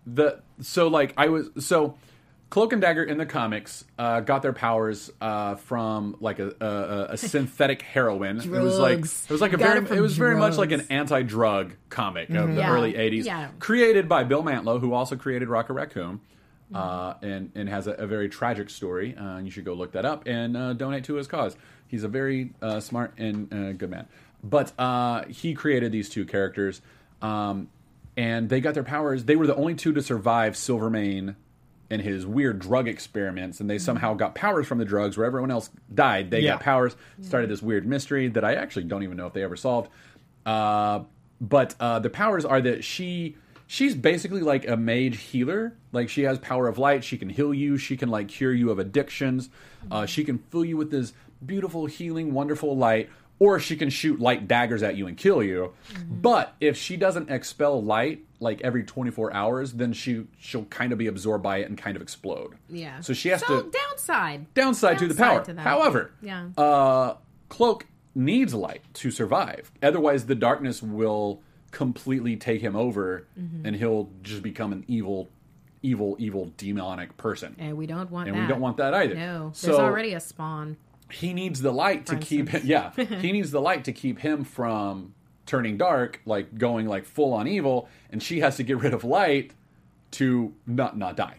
the so like I was so Cloak and Dagger in the comics uh, got their powers uh, from like a, a, a [LAUGHS] synthetic heroin. It was like it was like a Got very it it was very much like an anti-drug comic of the Yeah. early '80s, Yeah. created by Bill Mantlo, who also created Rocket Raccoon. Mm-hmm. Uh, and and has a, a very tragic story. Uh, you should go look that up and uh, donate to his cause. He's a very uh, smart and uh, good man. But uh, he created these two characters, um, and they got their powers. They were the only two to survive Silvermane and his weird drug experiments, and they somehow got powers from the drugs where everyone else died. They Yeah. got powers. Started this weird mystery that I actually don't even know if they ever solved. Uh, but uh, the powers are that she she's basically like a mage healer. Like she has power of light. She can heal you. She can like cure you of addictions. Uh, she can fill you with this beautiful, healing, wonderful light. Or she can shoot light daggers at you and kill you. But if she doesn't expel light like every 24 hours, then she she'll kind of be absorbed by it and kind of explode. Yeah. So she has so to downside. downside to the power. to that. However, Yeah. uh, Cloak needs light to survive. Otherwise, the darkness will completely take him over, Mm-hmm. and he'll just become an evil, evil, evil, demonic person. And we don't want And that. we don't want that either. No. So- There's already a spawn. He needs the light to For keep him. Yeah, [LAUGHS] he needs the light to keep him from turning dark, like going like full on evil, and she has to get rid of light to not not die.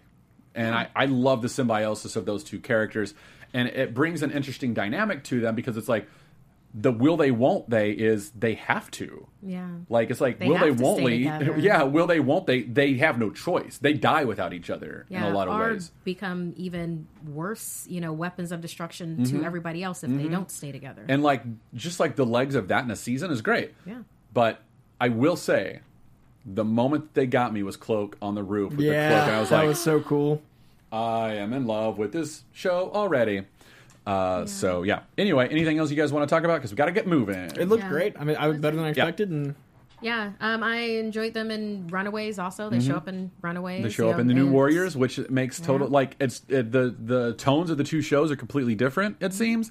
And I, I love the symbiosis of those two characters, and it brings an interesting dynamic to them because it's like the will they won't they is they have to. Yeah. Like it's like They will they won't stay they? [LAUGHS] Yeah, will they won't they? They have no choice. They die without each other Yeah, in a lot of or ways. become even worse, you know, weapons of destruction to everybody else if they don't stay together. Mm-hmm. And like just like the legs of that in a season is great. Yeah. But I will say, the moment they got me was Cloak on the roof with the cloak, Yeah, I was that like, was so cool. I am in love with this show already. Uh, So yeah. Anyway, anything else you guys want to talk about? Because we got to get moving. It looked Yeah. great. I mean, I was better than I expected, and yeah, um, I enjoyed them in Runaways. Also, they show up in Runaways. Mm-hmm. They show up in the New Warriors, which makes total Yeah. like it's it, the the tones of the two shows are completely different. It seems.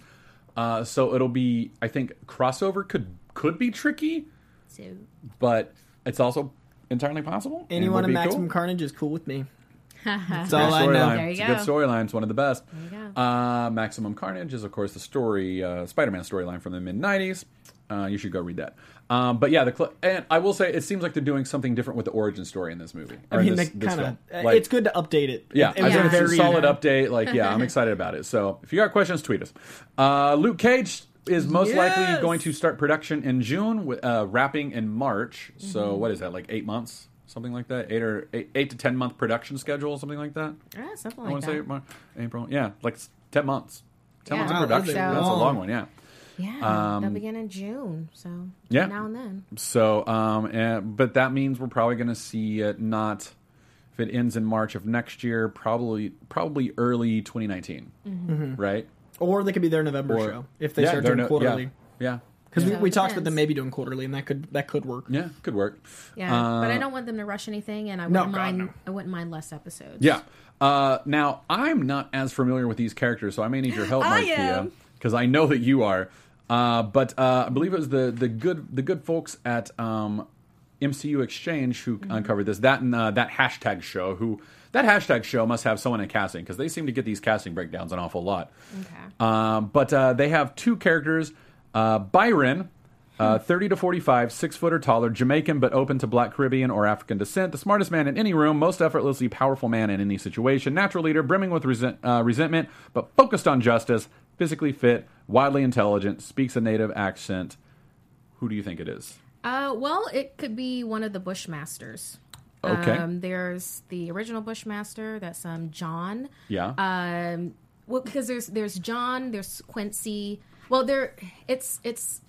Uh, so it'll be. I think crossover could could be tricky, So, but it's also entirely possible. anyone would in be Maximum cool. Carnage is cool with me. [LAUGHS] That's all I know. storyline. There you It's a good storyline. It's one of the best. There you go. Uh, Maximum Carnage is, of course, the story, uh, Spider-Man storyline from the mid '90s. Uh, you should go read that. Um, but yeah, the cl- and I will say it seems like they're doing something different with the origin story in this movie. I mean, this, this kind film. of. Like, it's good to update it. Yeah, it, I think it's a very solid update. Like, yeah, I'm [LAUGHS] excited about it. So, if you got questions, tweet us. Uh, Luke Cage is most likely going to start production in June, uh, wrapping in March. So, Mm-hmm. what is that? Like eight months, something like that? Eight or eight, eight to ten month production schedule, something like that. yeah, something like I like want to say that. Mar- April. Yeah, like ten months. Ten Yeah. months of production. that's That's a long. long one. Yeah. Yeah, they'll begin in June. So Um, Yeah. now and then. So, um, and, but that means we're probably going to see it not if it ends in March of next year, probably probably early 2019, right? Or they could be their November Or- show if they Yeah, start they're doing no- quarterly. Yeah, Because Yeah. we, we talked about them maybe doing quarterly, and that could that could work. yeah, yeah, could work. Yeah, but I Uh, don't want them to rush anything, and I wouldn't God, mind. no. I wouldn't mind less episodes. Yeah. Uh, now I'm not as familiar with these characters, so I may need your help, I Markia, because I know that you are. Uh, but uh, I believe it was the the good the good folks at um, MCU Exchange who Mm-hmm. uncovered this. That and uh, that hashtag show who that hashtag show must have someone in casting because they seem to get these casting breakdowns an awful lot. Okay. Um, but uh, they have two characters uh, Byron, uh, 30 to 45, six foot or taller, Jamaican but open to black Caribbean or African descent, the smartest man in any room, most effortlessly powerful man in any situation, natural leader, brimming with resent, uh, resentment, but focused on justice, physically fit, widely intelligent, speaks a native accent. Who do you think it is? Uh, well, it could be one of the Bushmasters. Okay. Um, there's the original Bushmaster. That's um John. Yeah. Um, well, because there's there's John. There's Quincy. Well, there it's it's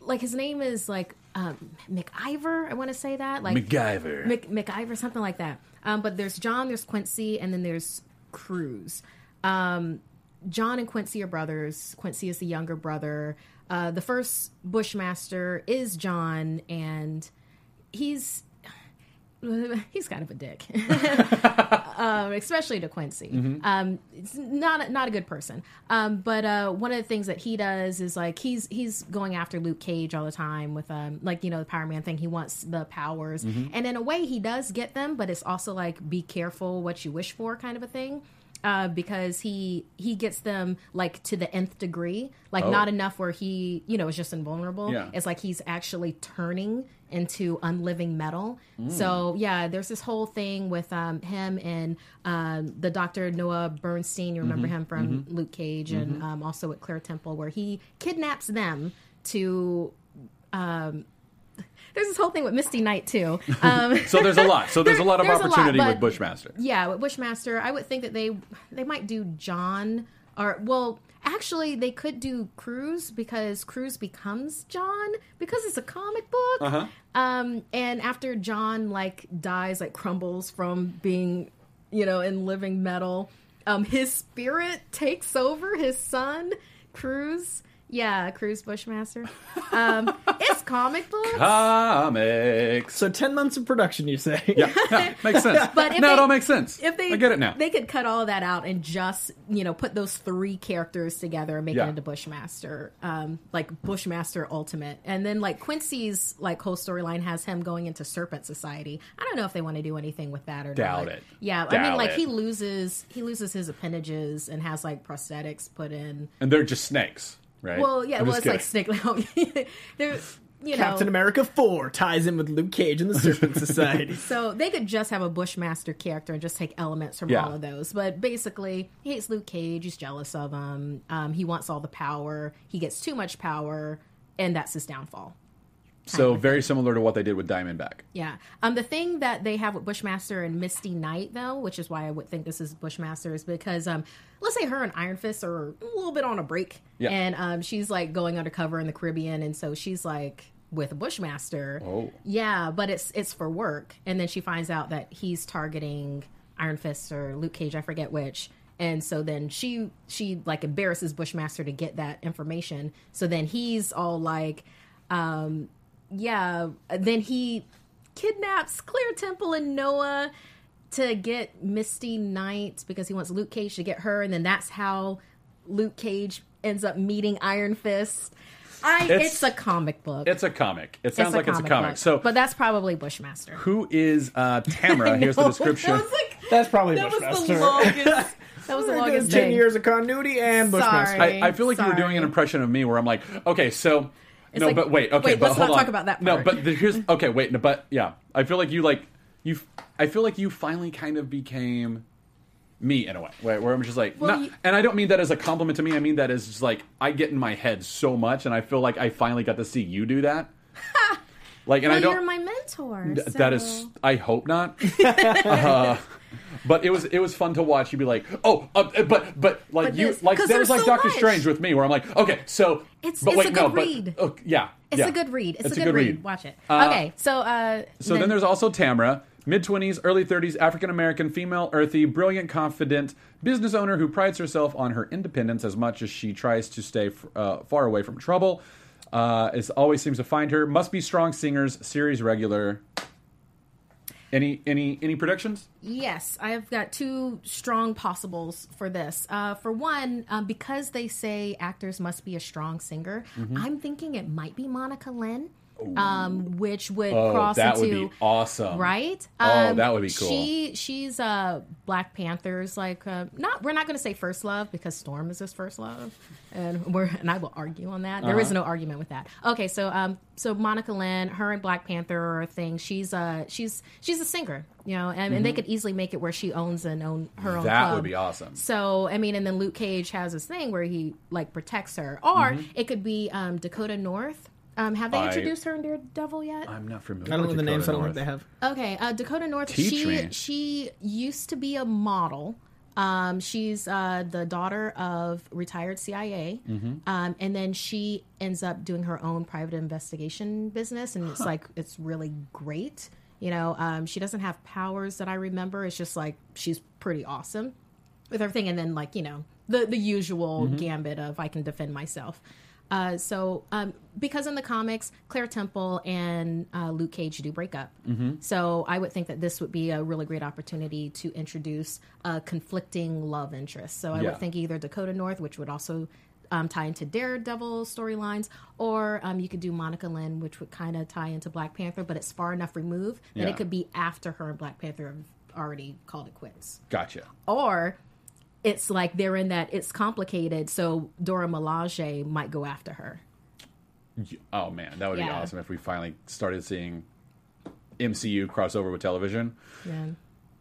like his name is like um, McIver. I want to say that like MacGyver. Mc, McIver, something like that. Um, but there's John, there's Quincy, and then there's Cruz. Um, John and Quincy are brothers. Quincy is the younger brother. Uh, the first Bushmaster is John, and he's [LAUGHS] he's kind of a dick, [LAUGHS] um, especially to Quincy. Um, it's not a, not a good person. Um, but uh, one of the things that he does is like he's he's going after Luke Cage all the time with um like you know the Power Man thing. He wants the powers, and in a way he does get them, but it's also like be careful what you wish for kind of a thing. uh, because he he gets them like to the nth degree, like Oh. not enough where he you know is just invulnerable. Yeah. It's like he's actually turning into unliving metal. Mm. So yeah, there's this whole thing with um, him and um, the Doctor Noah Bernstein. You remember Mm-hmm. him from Luke Cage and um, also at Claire Temple, where he kidnaps them to. Um, [LAUGHS] there's this whole thing with Misty Knight too. [LAUGHS] Um, So there's a lot. So there's a [LAUGHS] lot of a lot, opportunity with Bushmaster. yeah, with Bushmaster, I would think that they they might do John or well, actually they could do Cruz because Cruz becomes John because it's a comic book. Uh-huh. Um, and after John like dies, like crumbles from being, you know, in living metal, um, his spirit takes over his son, Cruz. Yeah, Cruz Bushmaster. Um, it's comic books. Comics. So ten months of production, you say? Yeah, yeah, makes sense. [LAUGHS] But if now it they- all makes sense. if they I get it now. they could cut all that out and just you know put those three characters together and make Yeah. it into Bushmaster, um, like Bushmaster Ultimate, and then like Quincy's like whole storyline has him going into Serpent Society. I don't know if they want to do anything with that or Doubt not. it. Yeah, I mean like it. he loses he loses his appendages and has like prosthetics put in. and they're just snakes, right? Well, yeah, I'm well just it's like kidding. snake. [LAUGHS] They're you know Captain America Four ties in with Luke Cage and the Serpent [LAUGHS] Society. So they could just have a Bushmaster character and just take elements from Yeah. all of those. But basically, he hates Luke Cage. He's jealous of him. Um, he wants all the power. He gets too much power, and that's his downfall. So very similar to what they did with Diamondback. Yeah. Um, the thing that they have with Bushmaster and Misty Knight, though, which is why I would think this is Bushmaster, is because um, let's say her and Iron Fist are a little bit on a break, Yeah. and um, she's like going undercover in the Caribbean, and so she's like with Bushmaster. Oh. Yeah, but it's it's for work, and then she finds out that he's targeting Iron Fist or Luke Cage, I forget which. And so then she she like embarrasses Bushmaster to get that information. So then he's all like, um, yeah. Then he kidnaps Claire Temple and Noah to get Misty Knight because he wants Luke Cage to get her, and then that's how Luke Cage ends up meeting Iron Fist. I It's- it's, a comic book. It's a comic. It sounds It's like it's a comic. book. So but that's probably Bushmaster. who is uh, Tamara? [LAUGHS] Here's the description. [LAUGHS] That was, like, That's probably that was Bushmaster. the longest. [LAUGHS] That was the longest ten thing. years of continuity and Bushmaster. Sorry. I, I feel like you were doing an impression of me where I'm like, okay, so no, like- but wait, okay, wait, but let's hold not on. talk about that No, but the, here's okay, wait, no, but yeah, I feel like you like you. I feel like you finally kind of became me in a way, where, where I'm just like, Well, you- and I don't mean that as a compliment to me. I mean that as just like I get in my head so much, and I feel like I finally got to see you do that. [LAUGHS] like, and Well, I don't. you're my mentor. Th- so- That is, I hope not. [LAUGHS] uh, but it was it was fun to watch. You'd be like, oh, uh, but but like But you like that was there's like so Doctor much. Strange with me, where I'm like, okay, so It's- but it's wait, a no, good but read. oh, yeah, It's yeah. a good read. It's, It's a a good good read. read. Watch it. Uh, okay, so uh, So then there's also Tamara, mid 20s, early 30s, African American, female, earthy, brilliant, confident business owner who prides herself on her independence as much as she tries to stay f- uh, far away from trouble. Uh, is always seems to find her. Must be strong singers, series regular. Any any any predictions? Yes, I've got two strong possibles for this. Uh, for one, um, because they say actors must be a strong singer, Mm-hmm. I'm thinking it might be Monica Lynn, um, which would Oh, cross that would into be awesome. right. Oh, Um, that would be cool. She she's uh, Black Panther's like uh, not. We're not going to say first love because Storm is his first love, and we're [LAUGHS] and I will argue on that. There Uh-huh. is no argument with that. Okay, so um, so Monica Lynn, her and Black Panther are a thing. She's uh she's she's a singer, you know, and, and they could easily make it where she owns and own her own. Mm-hmm. That club. would be awesome. So I mean, and then Luke Cage has this thing where he like protects her, or Mm-hmm. it could be um, Dakota North. Um, have they I- introduced her in Daredevil yet? I'm not familiar. I don't know with the names. I don't think they have. Okay, uh, Dakota North. Teach she me. she used to be a model. Um, she's uh, the daughter of retired CIA, Mm-hmm. um, and then she ends up doing her own private investigation business, and it's like it's really great. You know, um, she doesn't have powers that I remember. It's just like she's pretty awesome with everything, and then like you know the the usual gambit of I can defend myself. Uh, so um, because in the comics, Claire Temple and uh, Luke Cage do break up. So I would think that this would be a really great opportunity to introduce a conflicting love interest. So I Yeah. would think either Dakota North, which would also um, tie into Daredevil storylines, or um, you could do Monica Lynn, which would kind of tie into Black Panther, but it's far enough removed that Yeah. it could be after her and Black Panther have already called it quits Gotcha. or it's like they're in that it's complicated. So Dora Milaje might go after her. Oh man, that would be awesome if we finally started seeing MCU crossover with television. Yeah.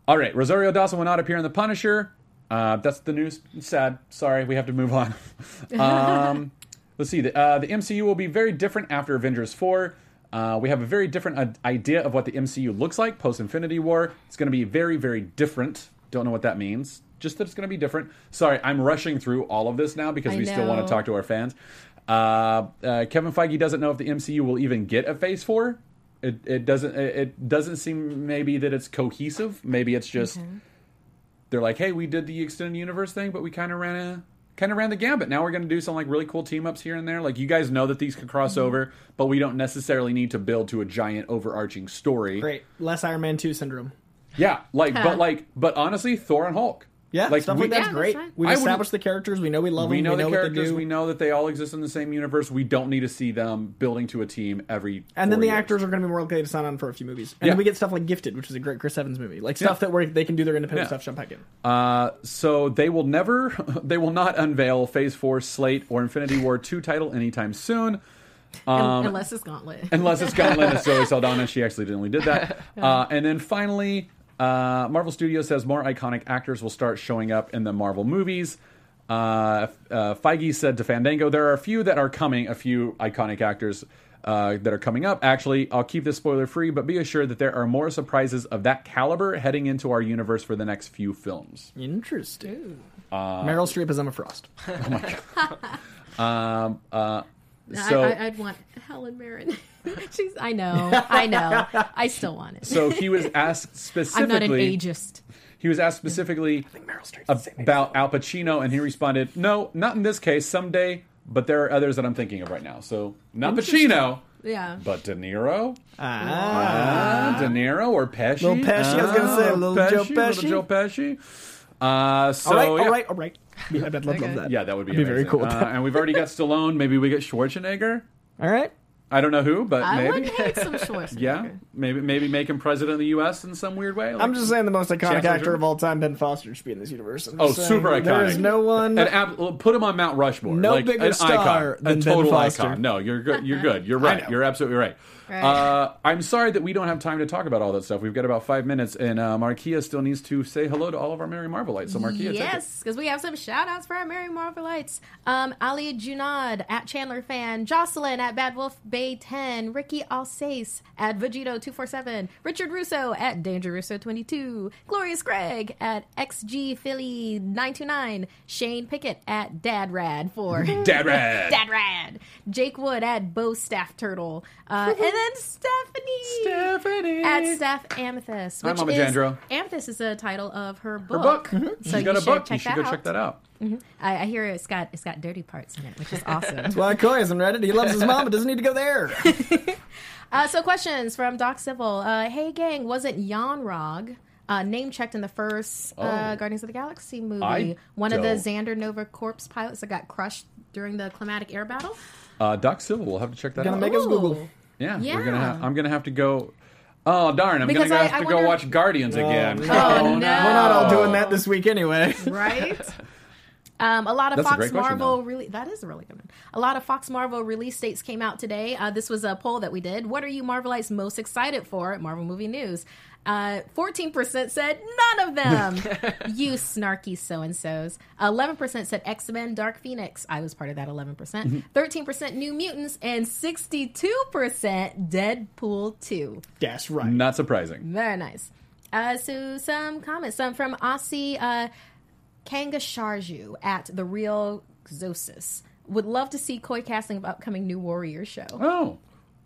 All right, Rosario Dawson will not appear in The Punisher. Uh, that's the news. Sad. Sorry, we have to move on. [LAUGHS] um, let's see. The, uh, the MCU will be very different after Avengers 4. Uh, we have a very different uh, idea of what the MCU looks like post Infinity War. It's going to be very, very different. Don't know what that means. Just that it's going to be different. Sorry, I'm rushing through all of this now because I we still want to talk to our fans. Uh, uh, Kevin Feige doesn't know if the MCU will even get a Phase Four. It, it doesn't. It, it doesn't seem maybe that it's cohesive. Maybe it's just they're like, hey, we did the extended universe thing, but we kind of ran a kind of ran the gambit. Now we're going to do some like really cool team ups here and there. Like you guys know that these could cross Mm-hmm. over, but we don't necessarily need to build to a giant overarching story. Great. Less Iron Man 2 syndrome. Yeah, like but like but honestly, Thor and Hulk. Yeah, like stuff we, like that's Yeah, great. that's. We've I established the characters. We know we love we them. know we know the characters. what they do. We know that they all exist in the same universe. We don't need to see them building to a team every. and then the years. actors are going to be more likely to sign on for a few movies. And Yeah. then we get stuff like Gifted, which is a great Chris Evans movie. Like stuff Yeah. that where they can do their independent Yeah. stuff, jump back in. Uh, so they will never, [LAUGHS] they will not unveil Phase Four slate or Infinity War two title anytime soon. Un- Unless it's Gauntlet. unless it's Gauntlet and [LAUGHS] Zoe Saldana. She accidentally did that. Uh, and then finally, uh, Marvel Studios says more iconic actors will start showing up in the Marvel movies. Uh, uh, Feige said to Fandango, there are a few that are coming, a few iconic actors uh, that are coming up. Actually, I'll keep this spoiler free, but be assured that there are more surprises of that caliber heading into our universe for the next few films. Interesting. Uh, Meryl Streep as Emma Frost. [LAUGHS] Um, uh, so, I, I, I'd want Helen Mirren. [LAUGHS] She's. I know. I know. I still want it. so he was asked specifically. [LAUGHS] I'm not an ageist. He was asked specifically Meryl Streep's the same age. about Al Pacino, and he responded, "No, not in this case. Someday, but there are others that I'm thinking of right now. So not Pacino, Yeah. but De Niro, Ah. uh, De Niro or Pesci. Little Pesci, I was gonna say, Ah, little Joe Pesci. Little Pesci. Joe Pesci. Uh, so all right, yeah. all right, all right. [LAUGHS] Yeah, I'd love, love that. Yeah, that would be, be very cool Uh, and we've already got Stallone. Maybe we get Schwarzenegger. All right. I don't know who, but I maybe. wouldn't hate [LAUGHS] some Schwarzenegger. Yeah, maybe maybe make him president of the U.S. in some weird way. I'm just saying the most iconic Chancellor actor of all time, Ben Foster, should be in this universe. I'm Oh, super iconic. There is no one. An ab- put him on Mount Rushmore. No like, bigger an star icon, than a Ben Foster. icon. No, you're good. You're good. You're [LAUGHS] right. You're absolutely right. Right. Uh, I'm sorry that we don't have time to talk about all that stuff. We've got about five minutes, and uh, Markia still needs to say hello to all of our Merry Marvelites. So, Markia. Yes, because we have some shout outs for our Merry Marvelites. Um, Ali Junad at Chandler Fan, Jocelyn at Bad Wolf Bay 10, Ricky Alsace at Vegito247, Richard Russo at Danger Russo 22, Glorious Greg at XG Philly 929, Shane Pickett at Dad Rad 4. Dad Rad. [LAUGHS] Dad Rad. Jake Wood at Bo Staff Turtle. Uh, and then Stephanie. Stephanie. At Steph Amethyst. Hi, Mama is, Jandreau. Amethyst is the title of her book. Her book. So She's you got a book. Check you should go out. check that out. I, I hear it's got it's got dirty parts in it, which is awesome. That's Why Coy hasn't read it. He loves his mom, but doesn't need to go there. [LAUGHS] uh, so questions from Doc Civil. Uh, hey gang, wasn't Jan Rog uh, name checked in the first uh, Oh. Guardians of the Galaxy movie? I One of the. Xandar Nova Corpse pilots that got crushed during the climatic air battle. Uh, Doc Civil, we'll have to check that Gonna out. make us Google. Ooh. yeah, we're gonna. Ha- I'm gonna have to go. Oh darn! I'm Because gonna I- have I to go wonder- watch Guardians oh, again. no. Oh, no. [LAUGHS] We're not all doing that this week anyway. right? [LAUGHS] Um, a lot of That's Fox great question, Marvel really that is a really good one. A lot of Fox Marvel release dates came out today. Uh, this was a poll that we did. What are you Marvelites most excited for at Marvel Movie News? Uh, Fourteen percent said none of them. [LAUGHS] you snarky so and so's. Eleven percent said X Men Dark Phoenix. I was part of that eleven percent. Thirteen percent New Mutants and sixty-two percent Deadpool Two. That's right. Not surprising. Very nice. Uh, so some comments. Some from Aussie uh, Kangasharju at the Real Xosis. Would love to see Coy casting of upcoming New Warrior show. Oh,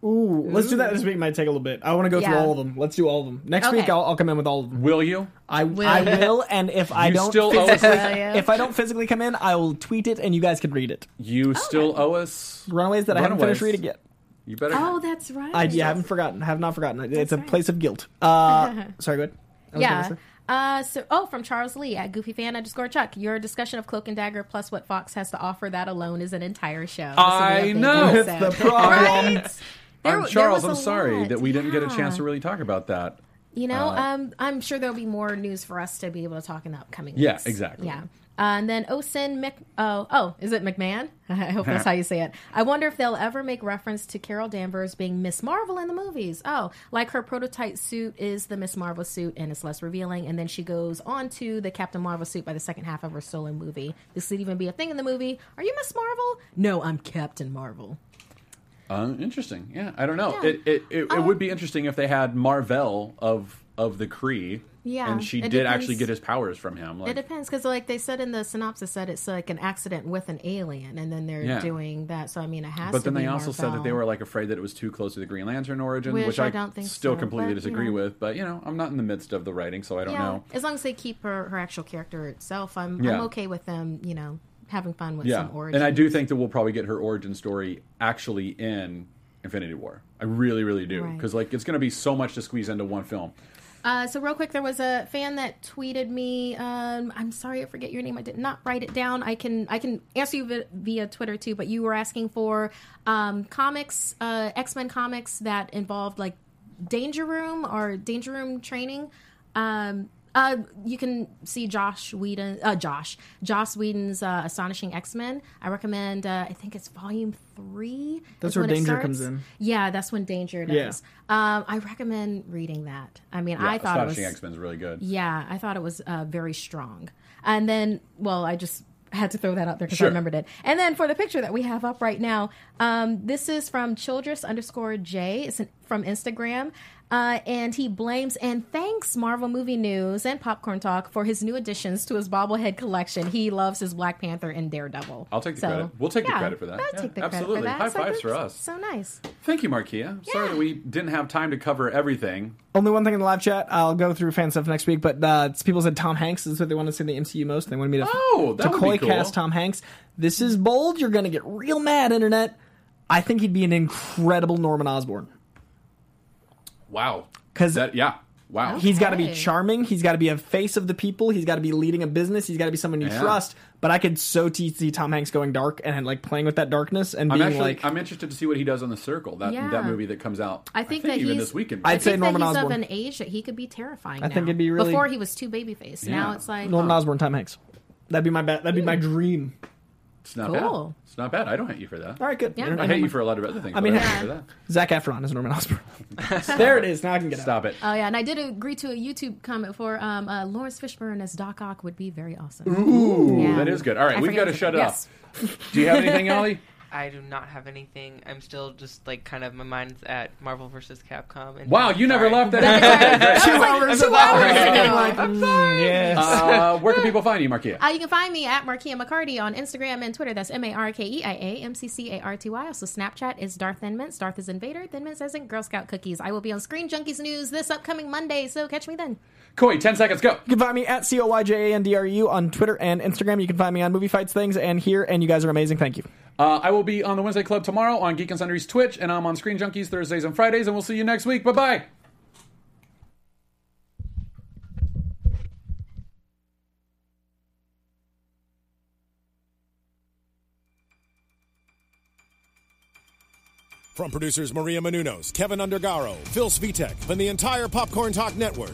Ooh, let's do that this week. Might take a little bit. I want to go through Yeah. all of them. Let's do all of them next Okay. week. I'll, I'll come in with all of them. will you? I Will. I will, and if I You don't still owe us- physically, Yeah. if I don't physically come in, I will tweet it, and you guys can read it. You still owe us. Runaways that I haven't Runaways. finished reading yet. You better. Oh, that's right. I yeah, haven't forgotten. Have not forgotten. It's a right. place of guilt. Uh, [LAUGHS] sorry, go ahead. I was gonna Yeah. say- Uh, so, oh, from Charles Lee at Goofy Fan underscore Chuck. Your discussion of Cloak and Dagger plus what Fox has to offer, that alone is an entire show. I will be a big know. episode. It's the problem. Right? There- I'm Charles. I'm sorry lot. that we didn't get a chance to really talk about that. You know, Uh, um, I'm sure there'll be more news for us to be able to talk in the upcoming Yeah, weeks. exactly. Yeah. Uh, and then Osin Mc, oh, oh, is it McMahon? [LAUGHS] I hope that's how you say it. I wonder if they'll ever make reference to Carol Danvers being Miss Marvel in the movies. Oh, like her prototype suit is the Miss Marvel suit and it's less revealing. And then she goes on to the Captain Marvel suit by the second half of her solo movie. This would even be a thing in the movie. Are you Miss Marvel? No, I'm Captain Marvel. Uh, interesting. Yeah, I don't know. Yeah. It it, it, it would be interesting if they had Mar-Vell of of the Kree. Yeah, and she did actually get his powers from him. It depends because, like they said in the synopsis, said it's like an accident with an alien, and then they're Yeah. doing that. So I mean, it has. but then they also said that they were like afraid that it was too close to the Green Lantern origin, Which which, I I, don't think still so, completely but, you disagree know. with. But you know, I'm not in the midst of the writing, so I don't yeah, know. as long as they keep her her actual character itself, I'm Yeah. I'm okay with them. You know, having fun with some origin. and I do think that we'll probably get her origin story actually in Infinity War. I really, really do Right. because like it's going to be so much to squeeze into one film. Uh, so real quick, there was a fan that tweeted me. Um, I'm sorry, I forget your name. I did not write it down. I can I can answer you via, Twitter too. But you were asking for um, comics, uh, X Men comics that involved like Danger Room or Danger Room training. Um, uh, you can see Josh Whedon, uh, Josh, Joss Whedon's uh, Astonishing X Men. I recommend. Uh, I think it's Volume Three. That's where when it Danger comes in. Yeah, that's when Danger Yeah. does. Um, I recommend reading that. I mean, Yeah, I thought it was Astonishing X Men is really good. yeah, I thought it was uh, very strong. And then, well, I just had to throw that out there because Sure. I remembered it. And then for the picture that we have up right now, um, this is from Childress underscore J. It's an, from Instagram. Uh, and he blames and thanks Marvel Movie News and Popcorn Talk for his new additions to his bobblehead collection. He loves his Black Panther and Daredevil. I'll take the So, credit. We'll take the credit for that. I'll Yeah, take the absolutely. credit for that. High It's fives for us. So nice. Thank you, Markia. Sorry that we didn't have time to cover everything. Only one thing in the live chat. I'll go through fan stuff next week, but uh, people said Tom Hanks is what they want to see in the MCU most. They wanted me to Oh, that to would be cool. cast Tom Hanks. This is bold. You're going to get real mad, internet. I think he'd be an incredible Norman Osborn. Wow. 'Cause- Because yeah. Wow. He's got to be charming. He's got to be a face of the people. He's got to be leading a business. He's got to be someone you Yeah. trust. But I could so t- see Tom Hanks going dark and like playing with that darkness and I'm being actually like, I'm interested to see what he does on the Circle. That Yeah. that movie that comes out. I think that even he's- this weekend. I'd say think Norman that he's Osborn. of an age that he could be terrifying. I think now. it'd be really- before he was too baby faced. Now Yeah. it's like Norman oh, Osborn, Tom Hanks. That'd be my bet. That'd be my dream. It's not Cool. bad. It's not bad. I don't hate you for that. All right, good. Yeah. I hate you for a lot of other things. I mean, but I hate you for that. Zac Efron is Norman Osborn. [LAUGHS] there it is. Now I can get out. Stop it. Oh yeah, and I did agree to a YouTube comment for um, uh, Laurence Fishburne as Doc Ock would be very awesome. Ooh, Yeah. that is good. All right, I we've got forget to his- shut yes. up. Do you have anything, [LAUGHS] Ollie? I do not have anything. I'm still just like kind of my mind's at Marvel versus Capcom. And Wow, you never left that. Two hours, two hours ago. I'm mm, yes. uh, where can people find you, Markia? Uh, you can find me at Markia McCarty on Instagram and Twitter. That's M A R K E I A M C C A R T Y. Also, Snapchat is Darth Thinmints. Darth is Invader. Thinmints as in Girl Scout cookies. I will be on Screen Junkies News this upcoming Monday, so catch me then. Coy, 10 seconds, go. You can find me at C O Y J A N D R U on Twitter and Instagram. You can find me on Movie Fights Things and here, and you guys are amazing. Thank you. Uh, I will be on the Wednesday Club tomorrow on Geek and Sundry's Twitch, and I'm on Screen Junkies Thursdays and Fridays, and we'll see you next week. Bye bye. From producers Maria Menounos, Keven Undergaro, Phil Svitek, and the entire Popcorn Talk Network,